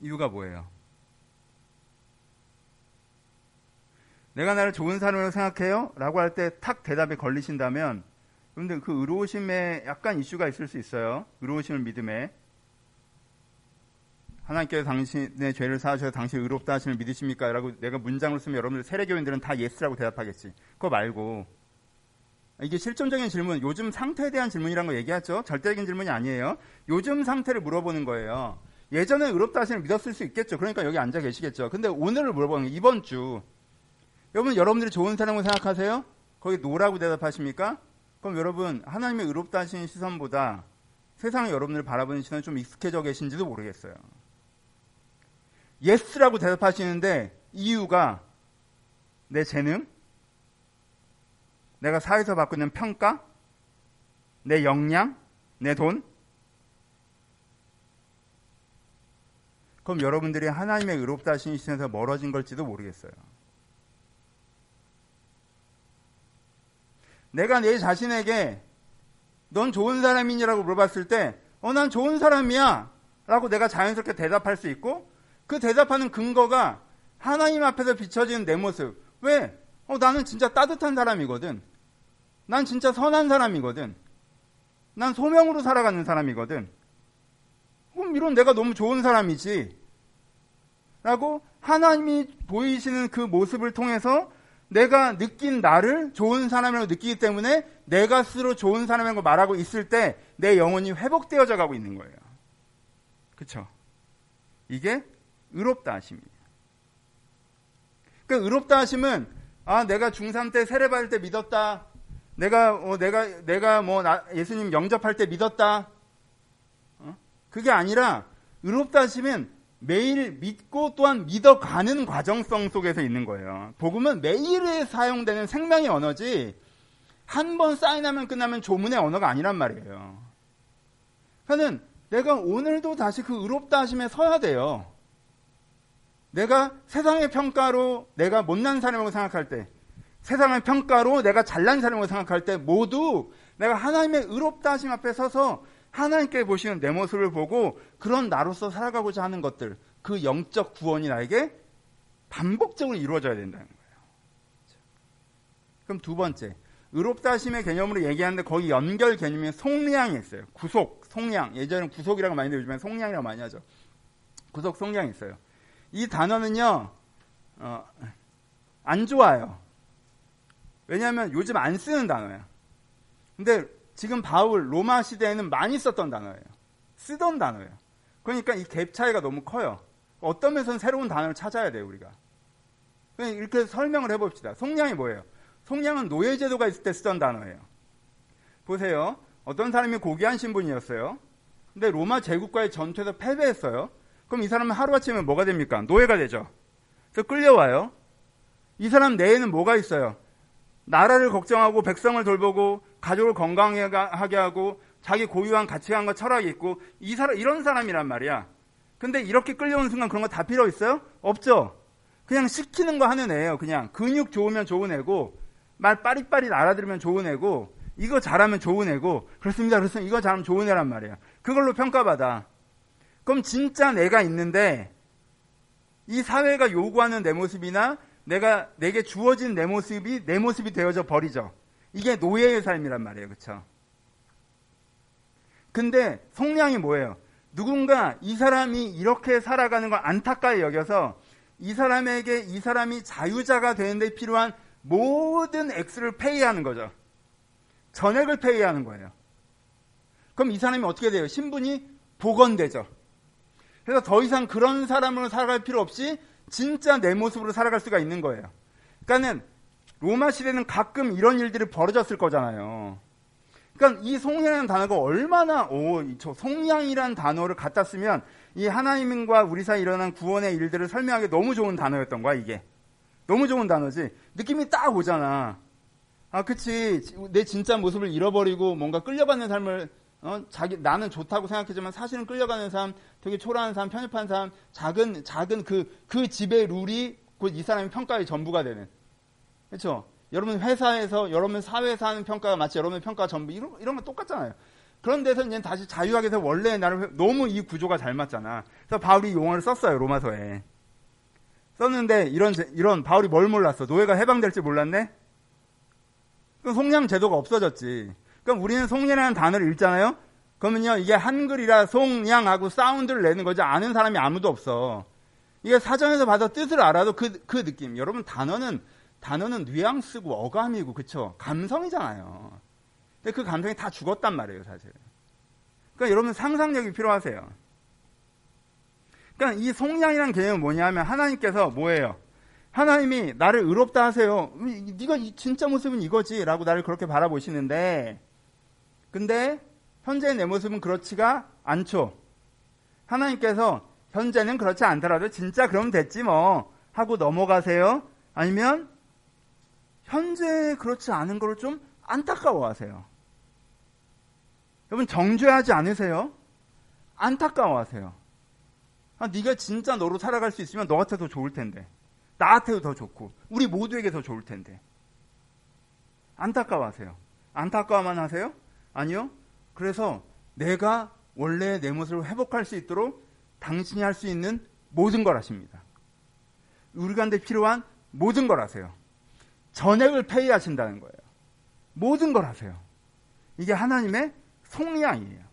이유가 뭐예요? 내가 나를 좋은 사람으로 생각해요? 라고 할 때 탁 대답에 걸리신다면 여러분들 그 의로우심에 약간 이슈가 있을 수 있어요. 의로우심을 믿음에. 하나님께서 당신의 죄를 사하셔서 당신 의롭다 하심을 믿으십니까? 라고 내가 문장을 쓰면 여러분들 세례교인들은 다 yes라고 대답하겠지. 그거 말고 이게 실존적인 질문, 요즘 상태에 대한 질문이라는 거 얘기하죠? 절대적인 질문이 아니에요. 요즘 상태를 물어보는 거예요. 예전에 의롭다 하심을 믿었을 수 있겠죠. 그러니까 여기 앉아 계시겠죠. 근데 오늘을 물어보는 게 이번 주. 여러분, 여러분들이 좋은 사람이라 생각하세요? 거기 no라고 대답하십니까? 그럼 여러분, 하나님의 의롭다 하시는 시선보다 세상에 여러분들을 바라보는 시선이 좀 익숙해져 계신지도 모르겠어요. yes라고 대답하시는데 이유가 내 재능, 내가 사회에서 받고 있는 평가, 내 역량, 내 돈. 그럼 여러분들이 하나님의 의롭다 하신 시선에서 멀어진 걸지도 모르겠어요. 내가 내 자신에게 넌 좋은 사람이냐라고 물어봤을 때, 어, 난 좋은 사람이야. 라고 내가 자연스럽게 대답할 수 있고, 그 대답하는 근거가 하나님 앞에서 비춰지는 내 모습. 왜? 어, 나는 진짜 따뜻한 사람이거든. 난 진짜 선한 사람이거든. 난 소명으로 살아가는 사람이거든. 그럼 이런 내가 너무 좋은 사람이지. 라고 하나님이 보이시는 그 모습을 통해서 내가 느낀 나를 좋은 사람이라고 느끼기 때문에 내가 스스로 좋은 사람이라고 말하고 있을 때 내 영혼이 회복되어져 가고 있는 거예요. 그쵸? 이게 의롭다 하심이에요. 그 의롭다 하심은 아 내가 중3 때 세례 받을 때 믿었다. 내가 어, 내가 내가 뭐 나, 예수님 영접할 때 믿었다. 어? 그게 아니라 의롭다 하시면 매일 믿고 또한 믿어가는 과정성 속에서 있는 거예요. 복음은 매일에 사용되는 생명의 언어지 한 번 사인하면 끝나면 조문의 언어가 아니란 말이에요. 그러니까 내가 오늘도 다시 그 의롭다 하심에 서야 돼요. 내가 세상의 평가로 내가 못난 사람이라고 생각할 때 세상의 평가로 내가 잘난 사람이라고 생각할 때 모두 내가 하나님의 의롭다 하심 앞에 서서 하나님께 보시는 내 모습을 보고 그런 나로서 살아가고자 하는 것들, 그 영적 구원이 나에게 반복적으로 이루어져야 된다는 거예요. 그럼 두 번째, 의롭다 하심의 개념으로 얘기하는데 거기 연결 개념이 속량이 있어요. 구속, 속량. 예전에는 구속이라고 많이 했는데 요즘엔 속량이라고 많이 하죠. 구속, 속량이 있어요. 이 단어는요, 어, 안 좋아요. 왜냐하면 요즘 안 쓰는 단어야. 근데 지금 바울 로마 시대에는 많이 썼던 단어예요. 쓰던 단어예요. 그러니까 이 갭 차이가 너무 커요. 어떤 면에서는 새로운 단어를 찾아야 돼요, 우리가. 이렇게 설명을 해봅시다. 속량이 뭐예요? 속량은 노예제도가 있을 때 쓰던 단어예요. 보세요. 어떤 사람이 고귀한 신분이었어요. 근데 로마 제국과의 전투에서 패배했어요. 그럼 이 사람은 하루아침에 뭐가 됩니까? 노예가 되죠. 그래서 끌려와요. 이 사람 내에는 뭐가 있어요? 나라를 걱정하고 백성을 돌보고 가족을 건강하게 하고 자기 고유한 가치관과 철학이 있고 이 사람 이런 사람이란 말이야. 근데 이렇게 끌려오는 순간 그런 거 다 필요 있어요? 없죠. 그냥 시키는 거 하는 애예요. 그냥 근육 좋으면 좋은 애고 말 빠릿빠릿 알아들으면 좋은 애고 이거 잘하면 좋은 애고 그렇습니다. 그렇습니다. 이거 잘하면 좋은 애란 말이야. 그걸로 평가받아. 그럼 진짜 내가 있는데 이 사회가 요구하는 내 모습이나 내가 내게 주어진 내 모습이 내 모습이 되어져 버리죠. 이게 노예의 삶이란 말이에요. 그쵸? 근데 성량이 뭐예요? 누군가 이 사람이 이렇게 살아가는 걸 안타까이 여겨서 이 사람에게 이 사람이 자유자가 되는데 필요한 모든 액수를 페이하는 거죠. 전액을 페이하는 거예요. 그럼 이 사람이 어떻게 돼요? 신분이 복원되죠. 그래서 더 이상 그런 사람으로 살아갈 필요 없이 진짜 내 모습으로 살아갈 수가 있는 거예요. 그러니까는 로마 시대는 가끔 이런 일들이 벌어졌을 거잖아요. 그러니까 이 송량이라는 단어가 얼마나 오저 송량이라는 단어를 갖다 쓰면 이 하나님과 우리 사이 일어난 구원의 일들을 설명하기 너무 좋은 단어였던 거야 이게. 너무 좋은 단어지. 느낌이 딱 오잖아. 아, 그치. 내 진짜 모습을 잃어버리고 뭔가 끌려가는 삶을, 어, 자기, 나는 좋다고 생각하지만 사실은 끌려가는 삶, 되게 초라한 삶, 편협한 삶, 작은, 작은 그, 그 집의 룰이 곧 이 사람의 평가의 전부가 되는. 그렇죠? 여러분 회사에서 여러분 사회에서 하는 평가가 마치 여러분의 평가가 전부 이런 이런 거 똑같잖아요. 그런 데서 이제 다시 자유하게 해서 원래 나를 너무 이 구조가 잘 맞잖아. 그래서 바울이 용어를 썼어요 로마서에. 썼는데 이런 이런 바울이 뭘 몰랐어? 노예가 해방될지 몰랐네. 그럼 송량 제도가 없어졌지. 그럼 우리는 송량이라는 단어를 읽잖아요. 그러면요 이게 한글이라 송량하고 사운드를 내는 거지 아는 사람이 아무도 없어. 이게 사전에서 봐서 뜻을 알아도 그, 그 느낌. 여러분 단어는 단어는 뉘앙스고 어감이고 그쵸? 감성이잖아요. 근데 그 감성이 다 죽었단 말이에요, 사실. 그러니까 여러분 상상력이 필요하세요. 그러니까 이 속량이라는 개념은 뭐냐면 하나님께서 뭐예요? 하나님이 나를 의롭다 하세요. 네가 진짜 모습은 이거지라고 나를 그렇게 바라보시는데 근데 현재 내 모습은 그렇지가 않죠. 하나님께서 현재는 그렇지 않더라도 진짜 그럼 됐지 뭐 하고 넘어가세요. 아니면 현재 그렇지 않은 거를 좀 안타까워하세요. 여러분 정죄하지 않으세요? 안타까워하세요. 아, 네가 진짜 너로 살아갈 수 있으면 너한테 더 좋을 텐데. 나한테도 더 좋고 우리 모두에게 더 좋을 텐데. 안타까워하세요. 안타까워만 하세요? 아니요. 그래서 내가 원래 내 모습을 회복할 수 있도록 당신이 할 수 있는 모든 걸 하십니다. 우리가한테 필요한 모든 걸 하세요. 전액을 페이하신다는 거예요. 모든 걸 하세요. 이게 하나님의 성량이에요.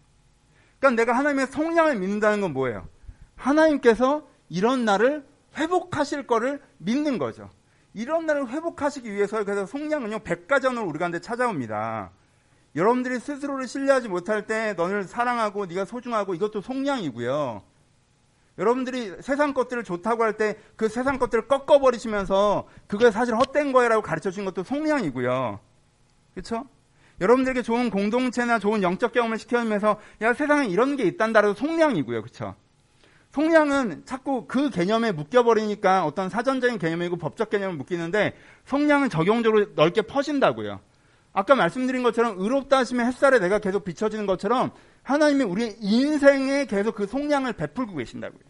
그러니까 내가 하나님의 성량을 믿는다는 건 뭐예요? 하나님께서 이런 나를 회복하실 거를 믿는 거죠. 이런 나를 회복하시기 위해서 그래서 성량은요 백가전으로 우리가한테 찾아옵니다. 여러분들이 스스로를 신뢰하지 못할 때 너를 사랑하고 네가 소중하고 이것도 성량이고요. 여러분들이 세상 것들을 좋다고 할 때 그 세상 것들을 꺾어버리시면서 그게 사실 헛된 거야라고 가르쳐 준 것도 속량이고요. 그렇죠? 여러분들에게 좋은 공동체나 좋은 영적 경험을 시켜주면서 야 세상에 이런 게 있단다라도 속량이고요. 그렇죠? 속량은 자꾸 그 개념에 묶여버리니까 어떤 사전적인 개념이고 법적 개념을 묶이는데 속량은 적용적으로 넓게 퍼진다고요. 아까 말씀드린 것처럼 의롭다 하시면 햇살에 내가 계속 비춰지는 것처럼 하나님이 우리 인생에 계속 그 속량을 베풀고 계신다고요.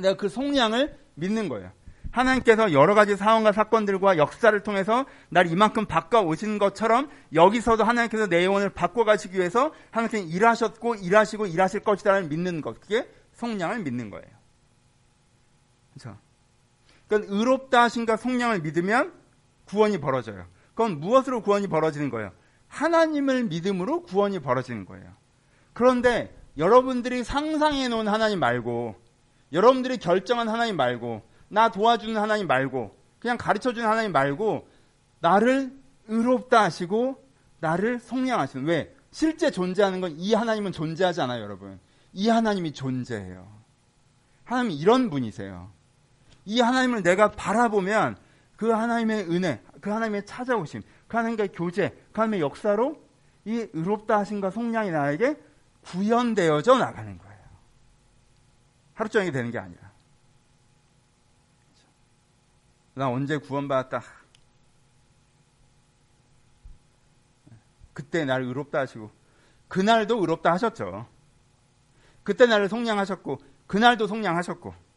내가 그 속량을 믿는 거예요. 하나님께서 여러 가지 상황과 사건들과 역사를 통해서 날 이만큼 바꿔 오신 것처럼 여기서도 하나님께서 내 영혼을 바꿔 가시기 위해서 하나님께서 일하셨고 일하시고 일하실 것이다를 믿는 것. 그게 속량을 믿는 거예요. 그렇죠? 그러니까 의롭다 하신가 속량을 믿으면 구원이 벌어져요. 그건 무엇으로 구원이 벌어지는 거예요? 하나님을 믿음으로 구원이 벌어지는 거예요. 그런데 여러분들이 상상해 놓은 하나님 말고 여러분들이 결정한 하나님 말고 나 도와주는 하나님 말고 그냥 가르쳐 주는 하나님 말고 나를 의롭다 하시고 나를 성량하시는 왜? 실제 존재하는 건 이 하나님은 존재하지 않아요, 여러분. 이 하나님이 존재해요. 하나님이 이런 분이세요. 이 하나님을 내가 바라보면 그 하나님의 은혜, 그 하나님의 찾아오심, 그 하나님과의 교제, 그 하나님의 역사로 이 의롭다 하심과 속량이 나에게 구현되어져 나가는 거예요. 하루 종일 되는 게 아니라. 나 언제 구원받았다. 그때 날 의롭다 하시고, 그날도 의롭다 하셨죠. 그때 나를 속량하셨고, 그날도 속량하셨고.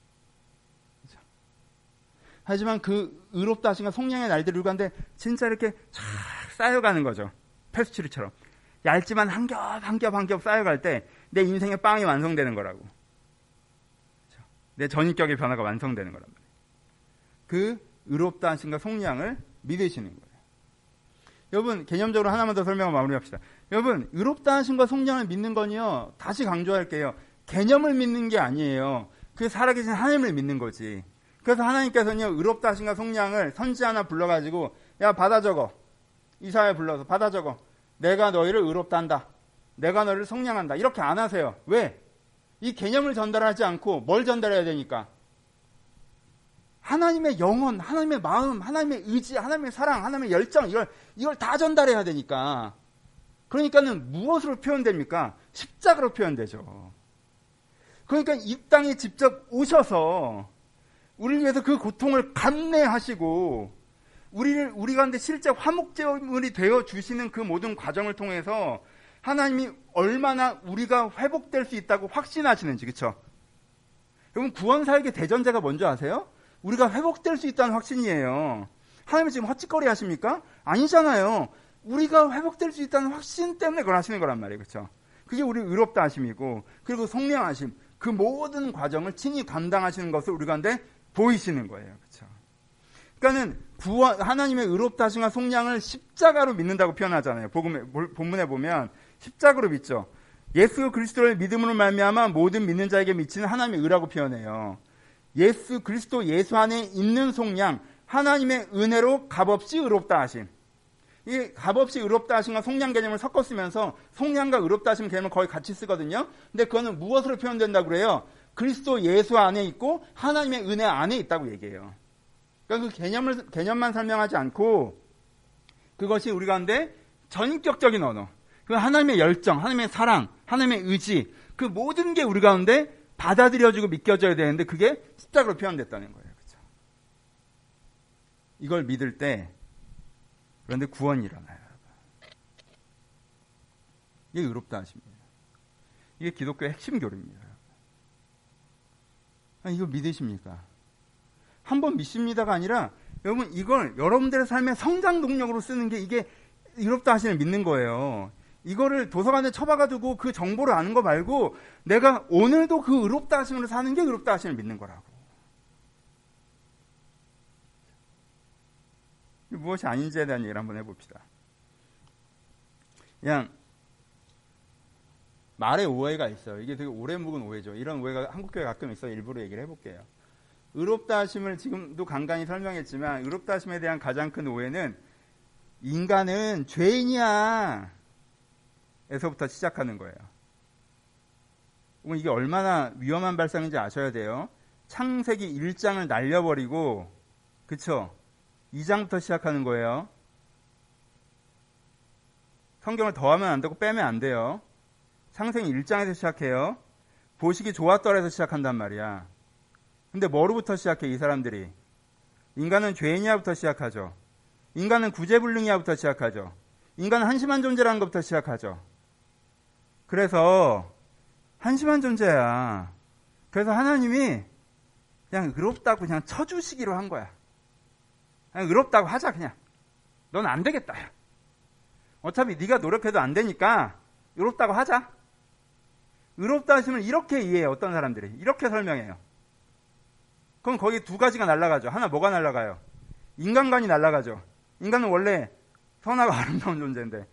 하지만 그 의롭다 하신가 속량의 날들을 가는데 진짜 이렇게 쫙 쌓여가는 거죠. 페스츄리처럼. 얇지만 한 겹, 한 겹, 한 겹 쌓여갈 때 내 인생의 빵이 완성되는 거라고. 그렇죠? 내 전인격의 변화가 완성되는 거란 말이에요. 그 의롭다 하신가 속량을 믿으시는 거예요. 여러분 개념적으로 하나만 더 설명을 마무리합시다. 여러분 의롭다 하신과 성령을 믿는 건요. 다시 강조할게요. 개념을 믿는 게 아니에요. 그 살아계신 하나님을 믿는 거지. 그래서 하나님께서는요 의롭다 하신과 성령을 선지 하나 불러가지고 야 받아 적어 이사에 불러서 받아 적어 내가 너희를 의롭다 한다. 내가 너를 성량한다. 이렇게 안 하세요. 왜? 이 개념을 전달하지 않고 뭘 전달해야 되니까? 하나님의 영혼, 하나님의 마음, 하나님의 의지, 하나님의 사랑, 하나님의 열정, 이걸, 이걸 다 전달해야 되니까. 그러니까는 무엇으로 표현됩니까? 십자가로 표현되죠. 그러니까 이 땅에 직접 오셔서 우리를 위해서 그 고통을 감내하시고 우리를 우리 가운데 실제 화목제물이 되어 주시는 그 모든 과정을 통해서 하나님이 얼마나 우리가 회복될 수 있다고 확신하시는지 그렇죠? 여러분 구원 사역의 대전제가 뭔지 아세요? 우리가 회복될 수 있다는 확신이에요. 하나님이 지금 헛짓거리 하십니까? 아니잖아요. 우리가 회복될 수 있다는 확신 때문에 그걸 하시는 거란 말이에요. 그렇죠? 그게 우리 의롭다 하심이고 그리고 성령 하심 그 모든 과정을 친히 감당하시는 것을 우리 가운데 보이시는 거예요. 그렇죠? 그러니까는 구원 하나님의 의롭다 하심과 속량을 십자가로 믿는다고 표현하잖아요. 복음에, 본문에 보면 십자가로 믿죠. 예수 그리스도를 믿음으로 말미암아 모든 믿는 자에게 미치는 하나님의 의라고 표현해요. 예수 그리스도 예수 안에 있는 속량 하나님의 은혜로 값없이 의롭다 하심. 이 값없이 의롭다 하심과 속량 개념을 섞어 쓰면서 속량과 의롭다 하심 개념을 거의 같이 쓰거든요. 근데 그거는 무엇으로 표현된다고 그래요? 그리스도 예수 안에 있고 하나님의 은혜 안에 있다고 얘기해요. 그러니까 그 개념을 개념만 설명하지 않고 그것이 우리 가운데 전격적인 언어. 그 하나님의 열정, 하나님의 사랑, 하나님의 의지, 그 모든 게 우리 가운데 받아들여지고 믿겨져야 되는데 그게 십자가로 표현됐다는 거예요. 그렇죠? 이걸 믿을 때 그런데 구원이 일어나요. 이게 의롭다 하십니다. 이게 기독교의 핵심 교리입니다. 아, 이거 믿으십니까? 한번 믿습니다가 아니라 여러분 이걸 여러분들의 삶의 성장 동력으로 쓰는 게 이게 의롭다 하시는 믿는 거예요. 이거를 도서관에 처박아두고 그 정보를 아는 거 말고 내가 오늘도 그 의롭다 하심으로 사는 게 의롭다 하심을 믿는 거라고. 무엇이 아닌지에 대한 얘기를 한번 해봅시다. 그냥 말에 오해가 있어요. 이게 되게 오래 묵은 오해죠. 이런 오해가 한국교회 가끔 있어 일부러 얘기를 해볼게요. 의롭다 하심을 지금도 간간히 설명했지만 의롭다 하심에 대한 가장 큰 오해는 인간은 죄인이야. 에서부터 시작하는 거예요. 이게 얼마나 위험한 발상인지 아셔야 돼요. 창세기 1장을 날려버리고, 그쵸? 2장부터 시작하는 거예요. 성경을 더하면 안 되고 빼면 안 돼요. 창세기 1장에서 시작해요. 보시기 좋았더라에서 시작한단 말이야. 근데 뭐로부터 시작해, 이 사람들이? 인간은 죄인이야부터 시작하죠. 인간은 구제불능이야부터 시작하죠. 인간은 한심한 존재라는 것부터 시작하죠. 그래서 한심한 존재야. 그래서 하나님이 그냥 의롭다고 그냥 쳐주시기로 한 거야. 그냥 의롭다고 하자 그냥. 넌 안 되겠다. 어차피 네가 노력해도 안 되니까 의롭다고 하자. 의롭다 하시면 이렇게 이해해요. 어떤 사람들이 이렇게 설명해요. 그럼 거기 두 가지가 날라가죠. 하나 뭐가 날라가요? 인간관이 날라가죠. 인간은 원래 선하고 아름다운 존재인데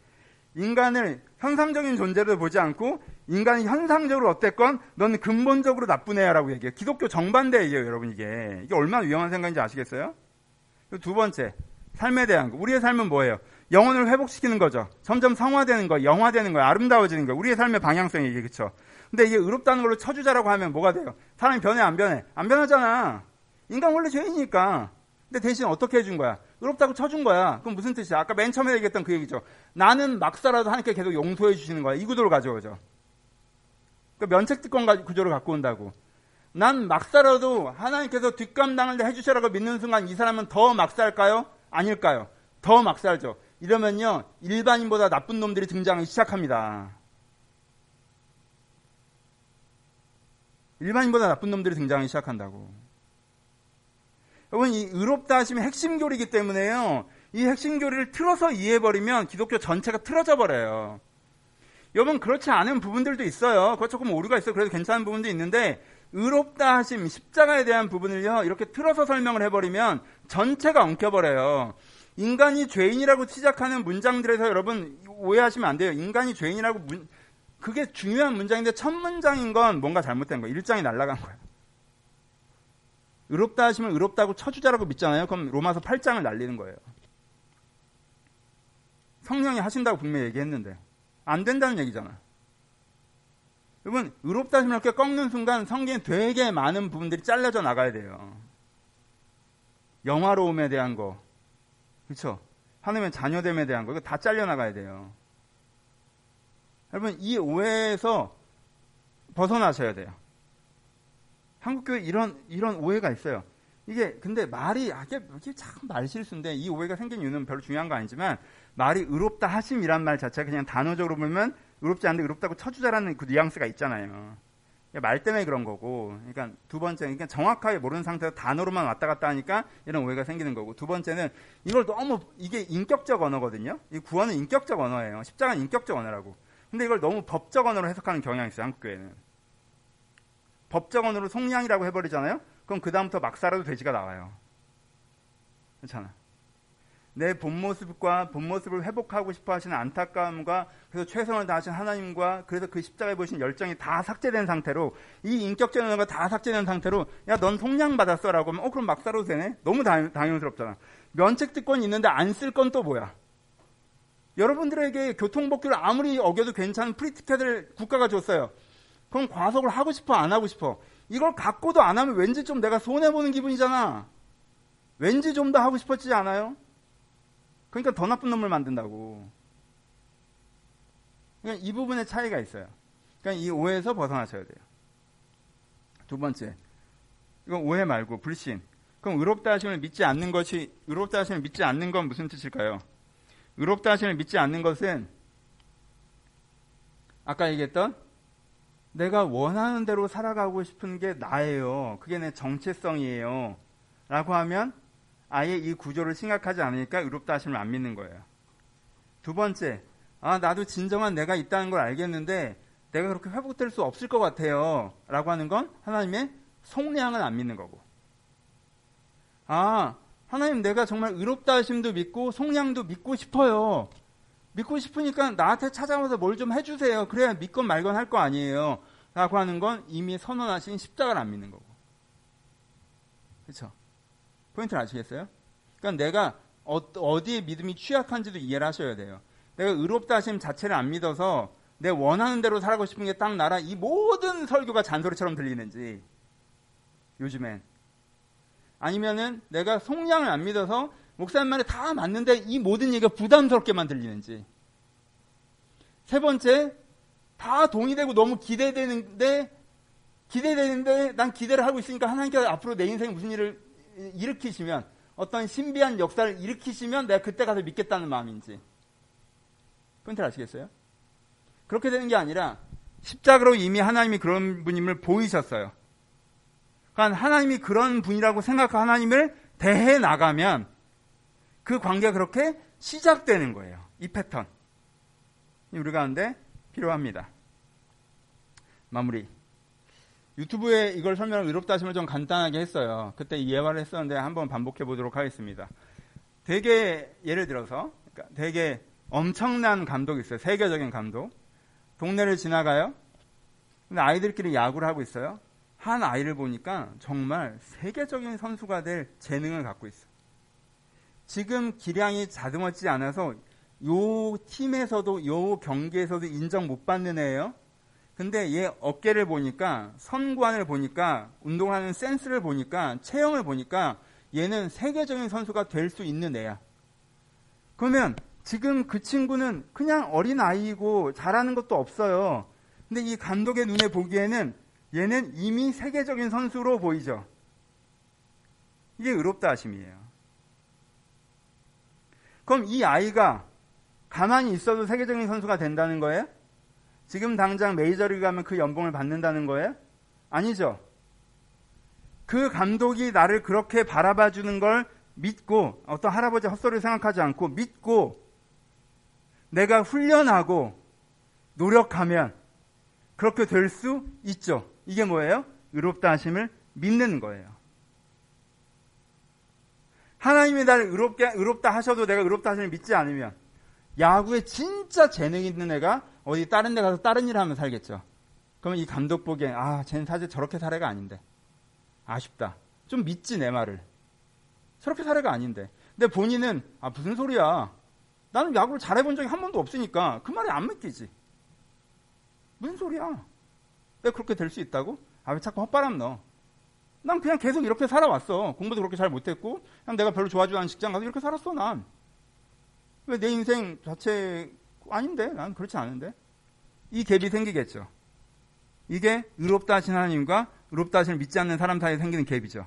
인간을 현상적인 존재로 보지 않고 인간이 현상적으로 어땠건 넌 근본적으로 나쁜 애야라고 얘기해요. 기독교 정반대예요, 여러분 이게. 이게 얼마나 위험한 생각인지 아시겠어요? 두 번째, 삶에 대한 거. 우리의 삶은 뭐예요? 영혼을 회복시키는 거죠. 점점 성화되는 거, 영화되는 거, 아름다워지는 거. 우리의 삶의 방향성이 이게 그쵸? 근데 이게 의롭다는 걸로 쳐주자라고 하면 뭐가 돼요? 사람이 변해, 안 변해? 안 변하잖아. 인간 원래 죄인이니까. 근데 대신 어떻게 해준 거야? 의롭다고 쳐준 거야. 그럼 무슨 뜻이야? 아까 맨 처음에 얘기했던 그 얘기죠. 나는 막살라도 하나님께 계속 용서해 주시는 거야. 이 구도를 가져오죠. 그 면책특권 구조를 갖고 온다고. 난 막살라도 하나님께서 뒷감당을 해주시라고 믿는 순간 이 사람은 더 막살까요? 아닐까요? 더 막살죠. 이러면요, 일반인보다 나쁜 놈들이 등장하기 시작합니다. 일반인보다 나쁜 놈들이 등장하기 시작한다고. 여러분, 이 의롭다 하심이 핵심 교리이기 때문에요. 이 핵심 교리를 틀어서 이해해버리면 기독교 전체가 틀어져 버려요. 여러분, 그렇지 않은 부분들도 있어요. 그거 조금 오류가 있어요. 그래도 괜찮은 부분도 있는데, 의롭다 하심, 십자가에 대한 부분을요, 이렇게 틀어서 설명을 해버리면 전체가 엉켜버려요. 인간이 죄인이라고 시작하는 문장들에서 여러분 오해하시면 안 돼요. 인간이 죄인이라고 문, 그게 중요한 문장인데 첫 문장인 건 뭔가 잘못된 거예요. 일장이 날라간 거예요. 의롭다 하시면 의롭다고 쳐주자라고 믿잖아요. 그럼 로마서 8장을 날리는 거예요. 성령이 하신다고 분명히 얘기했는데 안 된다는 얘기잖아. 여러분 의롭다 하시면 이렇게 꺾는 순간 성경에 되게 많은 부분들이 잘려져 나가야 돼요. 영화로움에 대한 거, 그렇죠? 하나님의 자녀됨에 대한 거 이거 다 잘려 나가야 돼요. 여러분 이 오해에서 벗어나셔야 돼요. 한국 교회 이런 이런 오해가 있어요. 이게 근데 말이 아, 이게, 이게 참 말실수인데 이 오해가 생긴 이유는 별로 중요한 거 아니지만 말이 의롭다 하심이란 말 자체가 그냥 단어적으로 보면 의롭지 않은데 의롭다고 쳐주자라는 그 뉘앙스가 있잖아요. 말 때문에 그런 거고. 그러니까 두 번째, 그러니까 정확하게 모르는 상태에서 단어로만 왔다 갔다 하니까 이런 오해가 생기는 거고. 두 번째는 이걸 너무 이게 인격적 언어거든요. 이 구원은 인격적 언어예요. 십자가는 인격적 언어라고. 근데 이걸 너무 법적 언어로 해석하는 경향이 있어요. 한국 교회는. 법적 언어로 속량이라고 해버리잖아요. 그럼 그 다음부터 막 살아도 돼지가 나와요. 그렇잖아. 내 본 모습과 본 모습을 회복하고 싶어 하시는 안타까움과 그래서 최선을 다하신 하나님과 그래서 그 십자가에 보신 열정이 다 삭제된 상태로 이 인격적 언어가 다 삭제된 상태로 야 넌 속량 받았어 라고 하면 어 그럼 막 살아도 되네. 너무 당, 당연스럽잖아. 면책 특권이 있는데 안 쓸 건 또 뭐야? 여러분들에게 교통법규를 아무리 어겨도 괜찮은 프리티켓을 국가가 줬어요. 그럼 과속을 하고 싶어, 안 하고 싶어? 이걸 갖고도 안 하면 왠지 좀 내가 손해 보는 기분이잖아. 왠지 좀 더 하고 싶었지 않아요? 그러니까 더 나쁜 놈을 만든다고. 그러니까 이 부분에 차이가 있어요. 그러니까 이 오해에서 벗어나셔야 돼요. 두 번째. 이건 오해 말고 불신. 그럼 의롭다 하심을 믿지 않는 것이 의롭다 하심을 믿지 않는 건 무슨 뜻일까요? 의롭다 하심을 믿지 않는 것은 아까 얘기했던 내가 원하는 대로 살아가고 싶은 게 나예요. 그게 내 정체성이에요. 라고 하면 아예 이 구조를 생각하지 않으니까 의롭다 하심을 안 믿는 거예요. 두 번째, 아, 나도 진정한 내가 있다는 걸 알겠는데 내가 그렇게 회복될 수 없을 것 같아요. 라고 하는 건 하나님의 속량은 안 믿는 거고. 아, 하나님 내가 정말 의롭다 하심도 믿고 속량도 믿고 싶어요. 믿고 싶으니까 나한테 찾아와서 뭘 좀 해주세요. 그래야 믿건 말건 할 거 아니에요. 라고 하는 건 이미 선언하신 십자가를 안 믿는 거고. 그렇죠? 포인트를 아시겠어요? 그러니까 내가 어, 디에 믿음이 취약한지도 이해를 하셔야 돼요. 내가 의롭다 하심 자체를 안 믿어서 내 원하는 대로 살고 싶은 게 딱 나라 이 모든 설교가 잔소리처럼 들리는지 요즘엔 아니면은 내가 속량을 안 믿어서 목사님 말에 다 맞는데 이 모든 얘기가 부담스럽게만 들리는지. 세 번째, 다 동의되고 너무 기대되는데, 기대되는데 난 기대를 하고 있으니까 하나님께서 앞으로 내 인생에 무슨 일을 일으키시면, 어떤 신비한 역사를 일으키시면 내가 그때 가서 믿겠다는 마음인지. 포인트를 아시겠어요? 그렇게 되는 게 아니라, 십자가로 이미 하나님이 그런 분임을 보이셨어요. 그러니까 하나님이 그런 분이라고 생각하고 하나님을 대해 나가면 그 관계가 그렇게 시작되는 거예요. 이 패턴. 우리 가운데 필요합니다. 마무리. 유튜브에 이걸 설명을 의롭다 하시면 좀 간단하게 했어요. 그때 예화를 했었는데 한번 반복해 보도록 하겠습니다. 되게 예를 들어서 그러니까 되게 엄청난 감독이 있어요. 세계적인 감독. 동네를 지나가요. 근데 아이들끼리 야구를 하고 있어요. 한 아이를 보니까 정말 세계적인 선수가 될 재능을 갖고 있어요. 지금 기량이 자듬었지 않아서 요 팀에서도 요 경기에서도 인정 못 받는 애예요. 근데 얘 어깨를 보니까 선관을 보니까 운동하는 센스를 보니까 체형을 보니까 얘는 세계적인 선수가 될 수 있는 애야. 그러면 지금 그 친구는 그냥 어린 아이고 잘하는 것도 없어요. 근데 이 감독의 눈에 보기에는 얘는 이미 세계적인 선수로 보이죠. 이게 의롭다 하심이에요. 그럼 이 아이가 가만히 있어도 세계적인 선수가 된다는 거예요? 지금 당장 메이저리그 가면 그 연봉을 받는다는 거예요? 아니죠. 그 감독이 나를 그렇게 바라봐 주는 걸 믿고 어떤 할아버지 헛소리를 생각하지 않고 믿고 내가 훈련하고 노력하면 그렇게 될 수 있죠. 이게 뭐예요? 의롭다 하심을 믿는 거예요. 하나님이 나를 의롭게, 의롭다 하셔도 내가 의롭다 하시는 믿지 않으면 야구에 진짜 재능 있는 애가 어디 다른 데 가서 다른 일 하면 살겠죠. 그러면 이 감독 보기엔 아, 쟤는 사실 저렇게 사례가 아닌데. 아쉽다. 좀 믿지 내 말을. 저렇게 사례가 아닌데. 근데 본인은 아 무슨 소리야. 나는 야구를 잘해본 적이 한 번도 없으니까 그 말이 안 믿기지. 무슨 소리야. 왜 그렇게 될 수 있다고? 아 왜 자꾸 헛바람 넣어. 난 그냥 계속 이렇게 살아왔어. 공부도 그렇게 잘 못했고 그냥 내가 별로 좋아하지 않은 직장 가서 이렇게 살았어 난. 왜 내 인생 자체 아닌데? 난 그렇지 않은데. 이 갭이 생기겠죠. 이게 의롭다 하신 하나님과 의롭다 하시는 믿지 않는 사람 사이에 생기는 갭이죠.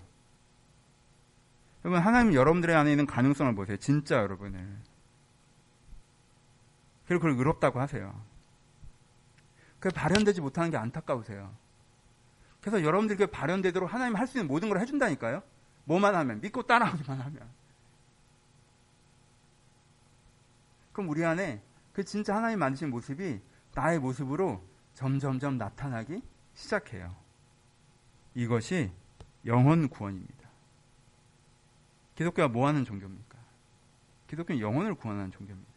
여러분 하나님 여러분들의 안에 있는 가능성을 보세요. 진짜 여러분을. 그리고 그걸 의롭다고 하세요. 그 발현되지 못하는 게 안타까우세요. 그래서 여러분들께 발현되도록 하나님 할 수 있는 모든 걸 해준다니까요. 뭐만 하면 믿고 따라하기만 하면. 그럼 우리 안에 그 진짜 하나님 만드신 모습이 나의 모습으로 점점점 나타나기 시작해요. 이것이 영혼 구원입니다. 기독교가 뭐 하는 종교입니까? 기독교는 영혼을 구원하는 종교입니다.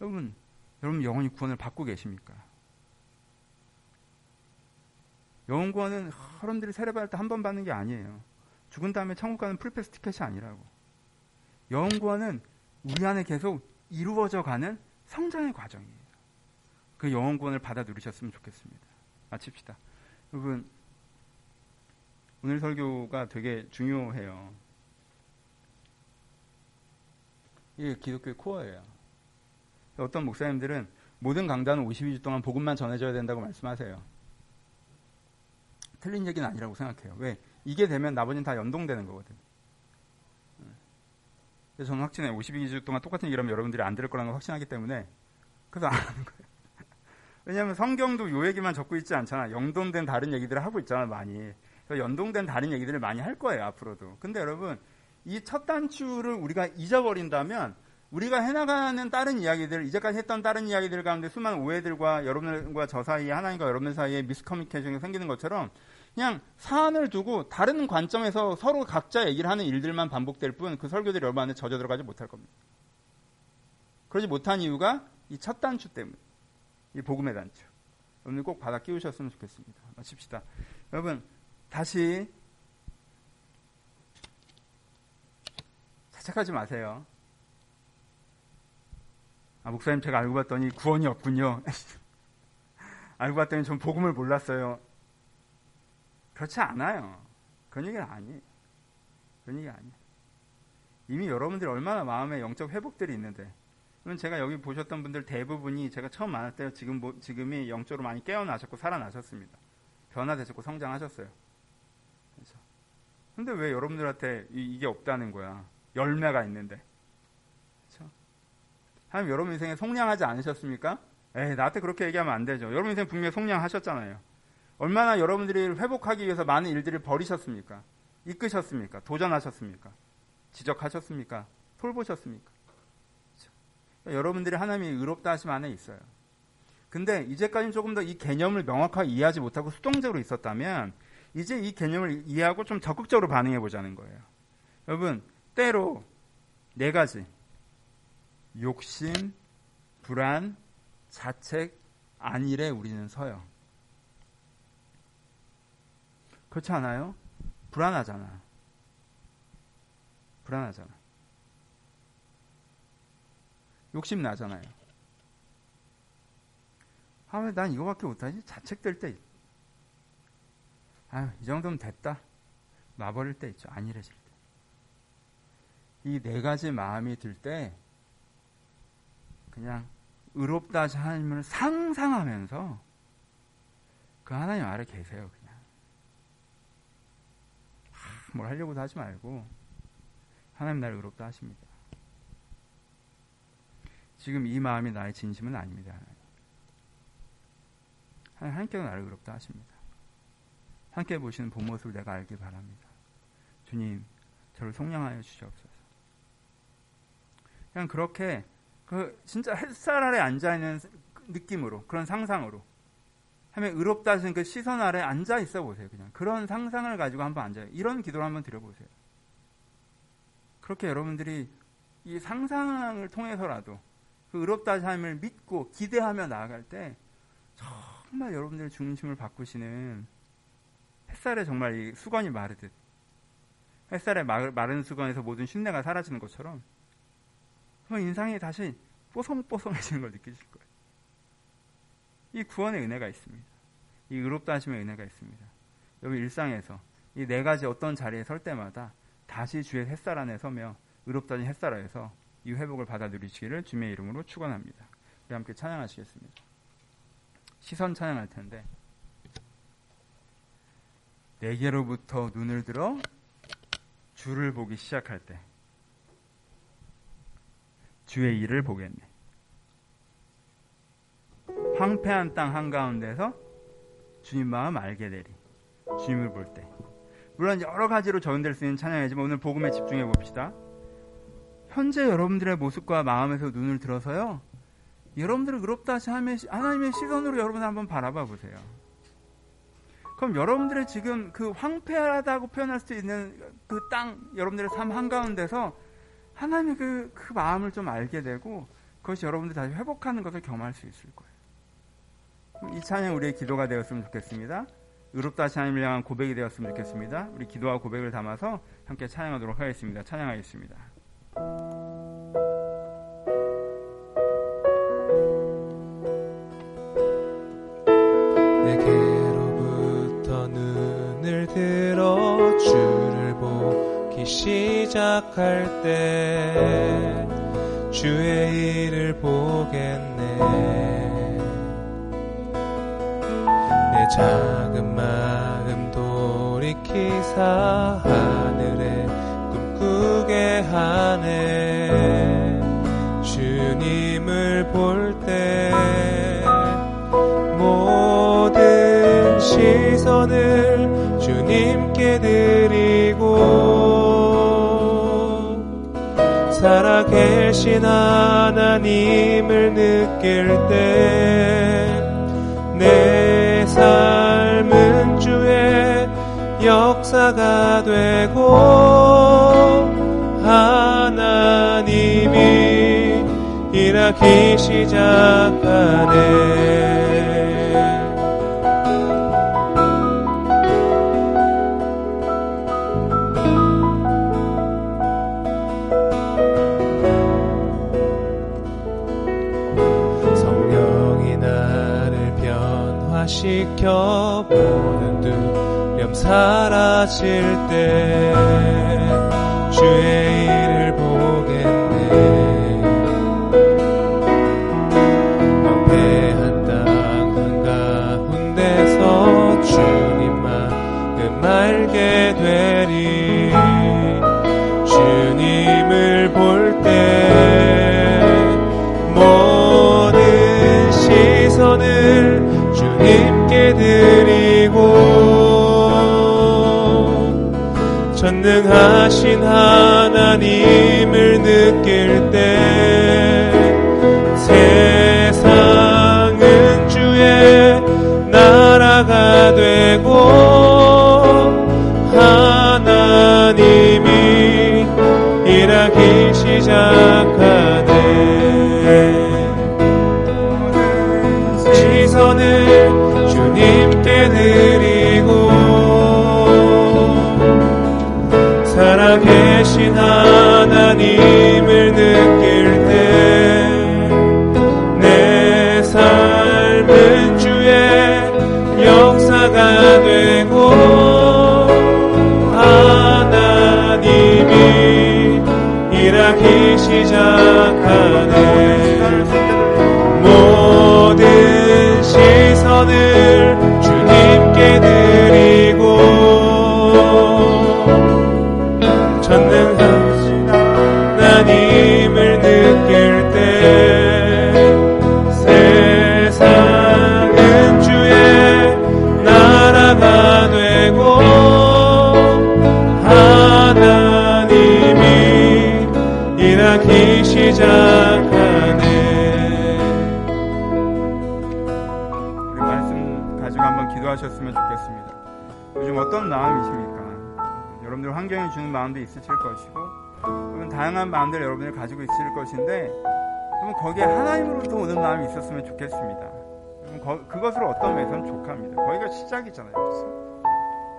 여러분, 여러분 영혼이 구원을 받고 계십니까? 영혼 구원은 여러분들이 세례받을 때 한 번 받는 게 아니에요. 죽은 다음에 천국 가는 풀패스 티켓이 아니라고. 영혼 구원은 우리 안에 계속 이루어져 가는 성장의 과정이에요. 그 영혼 구원을 받아 누리셨으면 좋겠습니다. 마칩시다. 여러분, 오늘 설교가 되게 중요해요. 이게 기독교의 코어예요. 어떤 목사님들은 모든 강단은 52주 동안 복음만 전해줘야 된다고 말씀하세요. 틀린 얘기는 아니라고 생각해요. 왜? 이게 되면 나머지는 다 연동되는 거거든. 그래서 저는 확신해요. 52주 동안 똑같은 얘기를 하면 여러분들이 안 들을 거라는 걸 확신하기 때문에 그래서 안 하는 거예요. 왜냐하면 성경도 요 얘기만 적고 있지 않잖아. 연동된 다른 얘기들을 하고 있잖아, 많이. 그래서 연동된 다른 얘기들을 많이 할 거예요, 앞으로도. 근데 여러분, 이 첫 단추를 우리가 잊어버린다면 우리가 해나가는 다른 이야기들, 이제까지 했던 다른 이야기들 가운데 수많은 오해들과 여러분과 저 사이에, 하나님과 여러분 사이에 미스커뮤니케이션이 생기는 것처럼 그냥 사안을 두고 다른 관점에서 서로 각자 얘기를 하는 일들만 반복될 뿐 그 설교들이 여러분 안에 젖어 들어가지 못할 겁니다. 그러지 못한 이유가 이 첫 단추 때문에. 이 복음의 단추. 오늘 꼭 받아 끼우셨으면 좋겠습니다. 마칩시다. 여러분, 다시 자책하지 마세요. 아, 목사님 제가 알고 봤더니 구원이 없군요. 알고 봤더니 전 복음을 몰랐어요. 그렇지 않아요. 그런 얘기는 아니에요. 그런 얘기 아니에요. 이미 여러분들이 얼마나 마음의 영적 회복들이 있는데 그럼 제가 여기 보셨던 분들 대부분이 제가 처음 만날 때 지금 뭐, 지금이 영적으로 많이 깨어나셨고 살아나셨습니다. 변화되셨고 성장하셨어요. 그래서 근데 왜 여러분들한테 이, 게 없다는 거야? 열매가 있는데. 그렇죠? 하나님 여러분 인생에 속량하지 않으셨습니까? 에이, 나한테 그렇게 얘기하면 안 되죠. 여러분 인생 분명히 속량하셨잖아요. 얼마나 여러분들이 회복하기 위해서 많은 일들을 버리셨습니까? 이끄셨습니까? 도전하셨습니까? 지적하셨습니까? 돌보셨습니까? 여러분들이 하나님이 의롭다 하심 안에 있어요. 근데 이제까지는 조금 더 이 개념을 명확하게 이해하지 못하고 수동적으로 있었다면 이제 이 개념을 이해하고 좀 적극적으로 반응해 보자는 거예요. 여러분, 때로 네 가지. 욕심, 불안, 자책, 안일에 우리는 서요. 그렇지 않아요? 불안하잖아. 불안하잖아. 욕심 나잖아요. 아, 왜 난 이거밖에 못하지? 자책될 때, 아, 이 정도면 됐다. 놔버릴 때 있죠. 안 일해질 때. 이 네 가지 마음이 들 때, 그냥 의롭다 하나님을 상상하면서 그 하나님 아래 계세요. 뭘 하려고도 하지 말고 하나님 나를 의롭다 하십니다. 지금 이 마음이 나의 진심은 아닙니다. 하나님 하나님께서 나를 의롭다 하십니다. 함께 보시는 본 모습을 내가 알길 바랍니다. 주님, 저를 속량하여 주시옵소서. 그냥 그렇게 그 진짜 햇살 아래 앉아 있는 느낌으로 그런 상상으로 하면 의롭다 하시는 그 시선 아래 앉아 있어 보세요. 그냥 그런 상상을 가지고 한번 앉아요. 이런 기도를 한번 드려보세요. 그렇게 여러분들이 이 상상을 통해서라도 그 의롭다 삶을 믿고 기대하며 나아갈 때 정말 여러분들의 중심을 바꾸시는 햇살에 정말 이 수건이 마르듯 햇살에 마른 수건에서 모든 쉰내가 사라지는 것처럼 인상이 다시 뽀송뽀송해지는 걸 느끼실 거예요. 이 구원의 은혜가 있습니다. 이 의롭다 하심의 은혜가 있습니다. 여기 일상에서 이 네 가지 어떤 자리에 설 때마다 다시 주의 햇살 안에 서며 의롭다진 햇살 아래서 이 회복을 받아 누리시기를 주님의 이름으로 축원합니다. 우리 함께 찬양하시겠습니다. 시선 찬양할 텐데 내게로부터 눈을 들어 주를 보기 시작할 때 주의 일을 보겠네. 황폐한 땅 한가운데서 주님 마음 알게 되리. 주님을 볼 때. 물론 여러 가지로 적용될 수 있는 찬양이지만 오늘 복음에 집중해 봅시다. 현재 여러분들의 모습과 마음에서 눈을 들어서요. 여러분들을 의롭다 하면 하나님의 시선으로 여러분 한번 바라봐 보세요. 그럼 여러분들의 지금 그 황폐하다고 표현할 수 있는 그 땅, 여러분들의 삶 한가운데서 하나님의 그, 그 마음을 좀 알게 되고 그것이 여러분들 다시 회복하는 것을 경험할 수 있을 거예요. 이 찬양 우리의 기도가 되었으면 좋겠습니다. 의롭다 하나님을 향한 고백이 되었으면 좋겠습니다. 우리 기도와 고백을 담아서 함께 찬양하도록 하겠습니다. 찬양하겠습니다. 내게로부터 눈을 들어 주를 보기 시작할 때 주의 일을 보겠네 작은 마음 돌이키사 하늘에 꿈꾸게 하네. 주님을 볼 때 모든 시선을 주님께 드리고 살아계신 하나님을 느낄 때내 삶은 주의 역사가 되고 하나님이 일하기 시작하네 모든 두려움 사라질 때 드리고 전능하신 하나님을 느낄 때 있었으면 좋겠습니다. 그것을 어떤 면에서는 족합니다. 거기가 시작이잖아요. 그렇죠?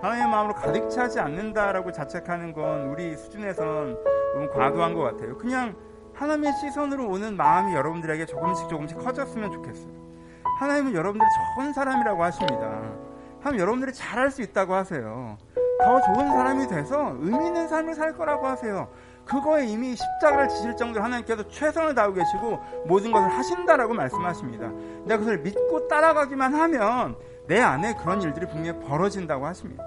하나님의 마음으로 가득 차지 않는다라고 자책하는 건 우리 수준에선 너무 과도한 것 같아요. 그냥 하나님의 시선으로 오는 마음이 여러분들에게 조금씩 조금씩 커졌으면 좋겠어요. 하나님은 여러분들이 좋은 사람이라고 하십니다. 하나님 여러분들이 잘할 수 있다고 하세요. 더 좋은 사람이 돼서 의미 있는 삶을 살 거라고 하세요. 그거에 이미 십자가를 지실 정도로 하나님께서 최선을 다하고 계시고 모든 것을 하신다라고 말씀하십니다. 내가 그것을 믿고 따라가기만 하면 내 안에 그런 일들이 분명히 벌어진다고 하십니다.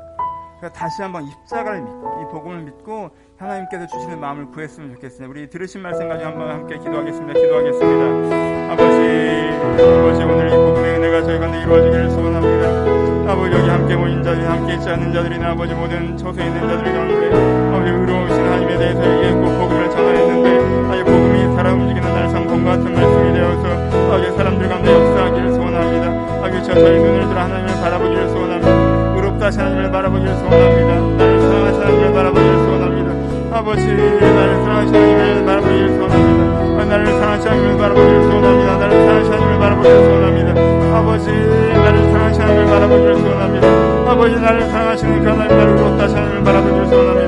그러니까 다시 한번 이 십자가를 믿고 이 복음을 믿고 하나님께서 주시는 마음을 구했으면 좋겠습니다. 우리 들으신 말씀 가지고 한번 함께 기도하겠습니다. 기도하겠습니다. 아버지, 아버지 오늘 이 복음의 은혜가 저희 가운데 이루어지기를 소원합니다. 아버지 여기 함께 모인 자들, 함께 있지 않는 자들이나 아버지 모든 처소에 있는 자들 가운데 아버지 의로우신 하나님에 대해서 얘기했고 복음을 전하였는데 아예 복음이 살아 움직이는 날 성공과 같은 말씀이 되어서 아버지 사람들 가운데 역사하기를 소원합니다. 아버지 저 저희 눈을 들어 하나님을 바라보기를 소원합니다. 의롭다 하나님을 바라보기를 소원합니다. 나를 사랑하시는 하나님을 바라보기를 소원합니다. 아버지 나를 사랑하시는 하나님을 바라보기를 소원합니다. 나를 사랑하시는 하나님을 바라보기를 소원합니다. 나를 사랑하시는 하나님을 바라보기를 소원합니다. 아버지 나를 사랑하시는 하나님을 바라보기를 소원합니다. 아버지 나를 나를 의롭다 하나님을 바라보기를 소원합니다.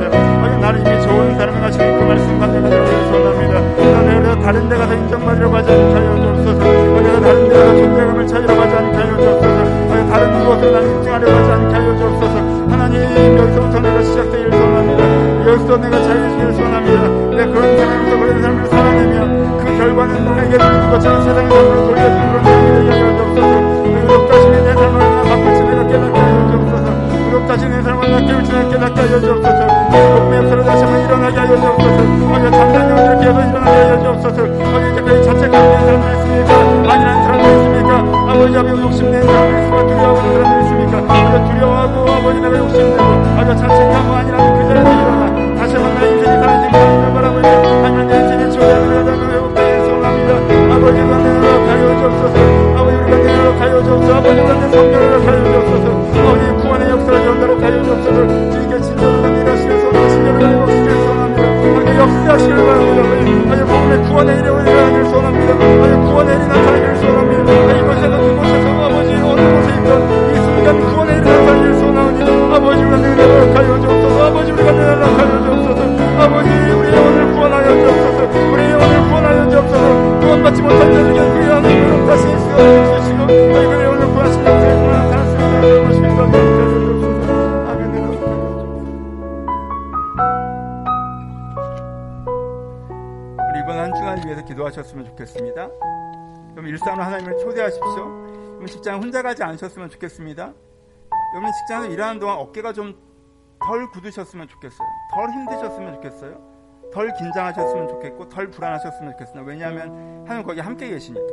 그 말씀 받는 것을 소원합니다. 내가 다른 데 가서 인정받으려고 하지 않게 하여 주옵소서. 내가 다른 데 가서 존재감을 찾으려고 하지 않게 하여 주옵소서. 다른 무엇을 나를 인정하려고 하지 않게 하여 주옵소서. 하나님 여기서부터 내가 시작되기를 소원합니다. 여기서 내가 자유주기를 소원합니다. 내 그런 삶으로서 그런 삶을 살아내면 그 결과는 내게 주는 것처럼 세상의 삶을 돌려주는 그런 되게 하여 주옵소서. 의롭다심이 내 삶을 바꿀지 내가 깨닫게 하여 주옵소서. 의롭다심이 내 삶을 나 깨울지 내가 깨닫게 하여 주옵소서. 역사를 다시 한번 일어나게 하여 주옵소서. 어제 잠자는 영들을 계속 일어나게 하여 주옵소서. 어제 이제까지 자책하는 사람들 있습니까? 아니라는 사람들 있습니까? 아버지 아버지 욕심내는 사람들 있습니까? 두려워하는 사람들 있습니까? 아버지 두려워하고 아버지 내가 욕심내고 아버지 자책하고 아니라는 그 자리에 일어나 다시 한번 내 인생이 사라진 하나님을 바라보며 하나님 내 인생의 주어야를 하자고 회복되는 소원합니다. 아버지 내 노력하여 주옵소서. 아버지 우리가 내 노력하여 주옵소서. 아버지 내 성령을 노력하여 주옵소서. 아버지 구원의 역사를 전달하여 주옵소서. 이게 진 구원의 일이 나타나기를 소원합니다. 이곳에서 그곳에서 아버지 어느 곳에 있던 기도하셨으면 좋겠습니다. 그럼 일상으로 하나님을 초대하십시오. 그럼 직장 혼자 가지 않으셨으면 좋겠습니다. 여러분 직장에서 일하는 동안 어깨가 좀 덜 굳으셨으면 좋겠어요. 덜 힘드셨으면 좋겠어요. 덜 긴장하셨으면 좋겠고 덜 불안하셨으면 좋겠어요. 왜냐하면 하나님 거기 함께 계시니까.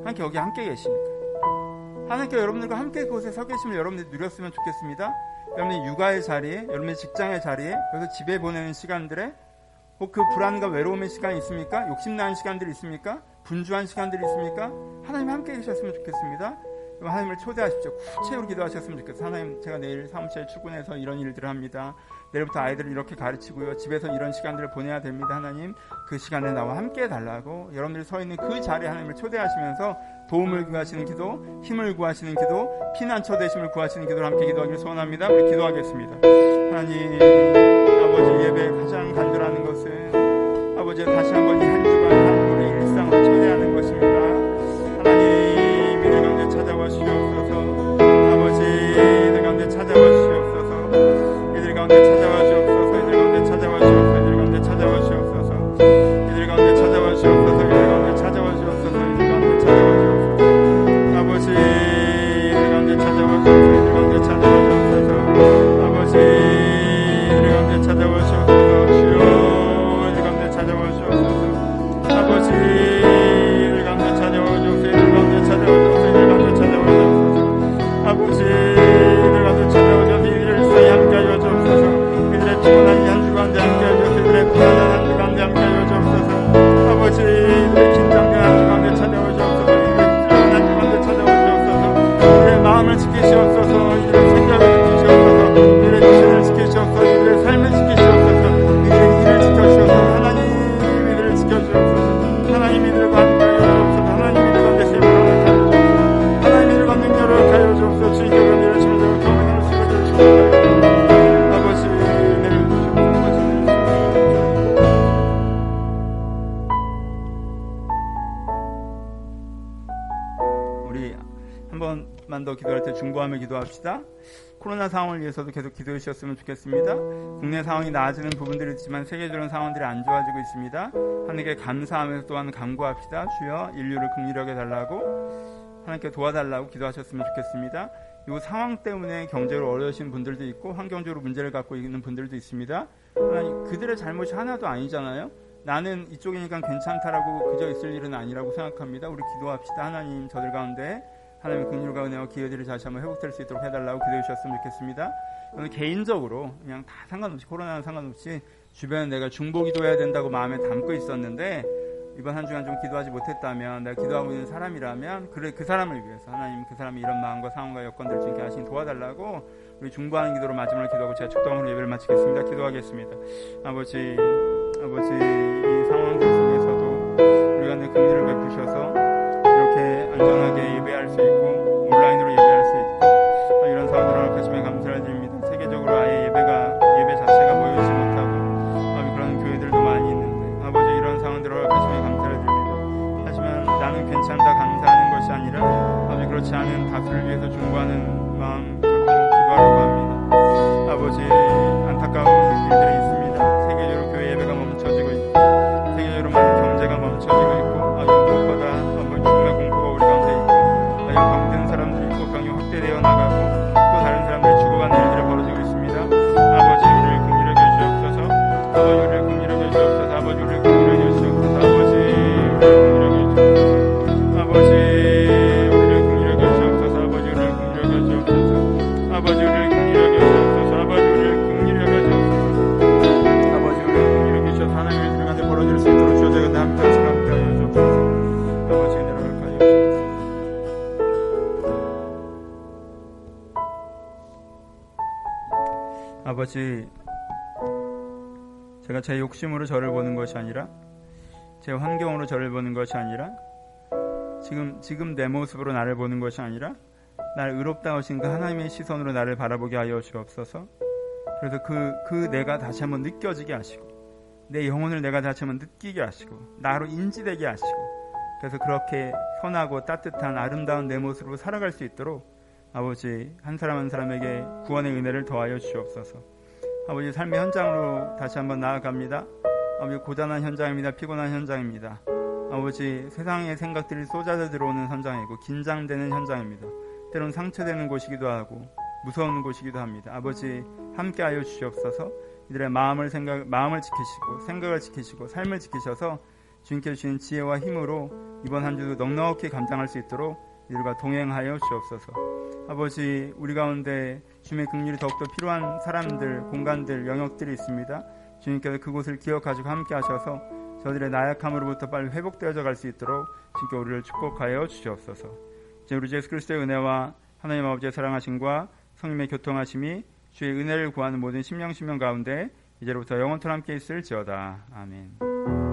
하나님 거기 함께 계시니까. 하나님께 여러분들과 함께 그곳에 서 계심을 여러분들이 누렸으면 좋겠습니다. 여러분의 육아의 자리에, 여러분의 직장의 자리에, 그래서 집에 보내는 시간들에 혹 그 불안과 외로움의 시간이 있습니까? 욕심나는 시간들이 있습니까? 분주한 시간들이 있습니까? 하나님 함께 계셨으면 좋겠습니다. 하나님을 초대하십시오. 구체적으로 기도하셨으면 좋겠어요. 하나님, 제가 내일 사무실에 출근해서 이런 일들을 합니다. 내일부터 아이들을 이렇게 가르치고요. 집에서 이런 시간들을 보내야 됩니다. 하나님, 그 시간에 나와 함께 해달라고 여러분들이 서 있는 그 자리에 하나님을 초대하시면서 도움을 구하시는 기도, 힘을 구하시는 기도, 피난처 되심을 구하시는 기도를 함께 기도하기를 소원합니다. 우리 기도하겠습니다. 하나님, 아버지 예배 가장 간절하는 것은 아버지 다시 한번 이 한 주간 하나님의 일상을 초대하는 것입니다. 중보하며 기도합시다. 코로나 상황을 위해서도 계속 기도해 주셨으면 좋겠습니다. 국내 상황이 나아지는 부분들이 있지만 세계적인 상황들이 안 좋아지고 있습니다. 하나님께 감사하면서 또한 간구합시다. 주여 인류를 긍휼하게 달라고 하나님께 도와달라고 기도하셨으면 좋겠습니다. 이 상황 때문에 경제로 어려우신 분들도 있고 환경적으로 문제를 갖고 있는 분들도 있습니다. 하나님 그들의 잘못이 하나도 아니잖아요. 나는 이쪽이니까 괜찮다라고 그저 있을 일은 아니라고 생각합니다. 우리 기도합시다. 하나님 저들 가운데 하나님의 긍휼과 은혜와 기회들이 다시 한번 회복될 수 있도록 해달라고 기도해 주셨으면 좋겠습니다. 오늘 개인적으로 그냥 다 상관없이 코로나는 상관없이 주변에 내가 중보 기도해야 된다고 마음에 담고 있었는데 이번 한 주간 좀 기도하지 못했다면 내가 기도하고 있는 사람이라면 그래 그 사람을 위해서 하나님 그 사람이 이런 마음과 상황과 여건들을 주님께 하신 도와달라고 우리 중보하는 기도로 마지막으로 기도하고 제가 축도함으로 예배를 마치겠습니다. 기도하겠습니다. 아버지 아버지 이 상황들 속에서도 우리가 내 긍휼을 베푸셔서 이렇게 안전하게 수 있고 온라인으로 예배할 수 있고 이런 상황을 허락하시며 감사를 드립니다. 세계적으로 아예 예배가 예배 자체가 모이지 못하고 그런 교회들도 많이 있는데 아버지 이런 상황들을 허락하시며 감사를 드립니다. 하지만 나는 괜찮다 감사하는 것이 아니라 아버지 그렇지 않은 다수를 위해서 중보하는 제 욕심으로 저를 보는 것이 아니라 제 환경으로 저를 보는 것이 아니라 지금 지금 내 모습으로 나를 보는 것이 아니라 날 의롭다 하신 그 하나님의 시선으로 나를 바라보게 하여 주옵소서. 그래서 그, 그 내가 다시 한번 느껴지게 하시고, 내 영혼을 내가 다시 한번 느끼게 하시고, 나로 인지되게 하시고, 그래서 그렇게 선하고 따뜻한 아름다운 내 모습으로 살아갈 수 있도록 아버지 한 사람 한 사람에게 구원의 은혜를 더하여 주옵소서. 아버지 삶의 현장으로 다시 한번 나아갑니다. 아버지 고단한 현장입니다. 피곤한 현장입니다. 아버지 세상의 생각들이 쏟아져 들어오는 현장이고 긴장되는 현장입니다. 때론 상처되는 곳이기도 하고 무서운 곳이기도 합니다. 아버지 함께하여 주시옵소서. 이들의 마음을 생각 마음을 지키시고 생각을 지키시고 삶을 지키셔서 주님께 주신 지혜와 힘으로 이번 한 주도 넉넉히 감당할 수 있도록 이들과 동행하여 주옵소서. 아버지 우리 가운데 주님의 긍휼이 더욱더 필요한 사람들, 공간들, 영역들이 있습니다. 주님께서 그곳을 기억하시고 함께 하셔서 저들의 나약함으로부터 빨리 회복되어져 갈 수 있도록 주님께 우리를 축복하여 주시옵소서. 이제 우리 예수 그리스도의 은혜와 하나님 아버지의 사랑하심과 성님의 교통하심이 주의 은혜를 구하는 모든 심령심령 가운데 이제로부터 영원토록 함께 있을지어다. 아멘.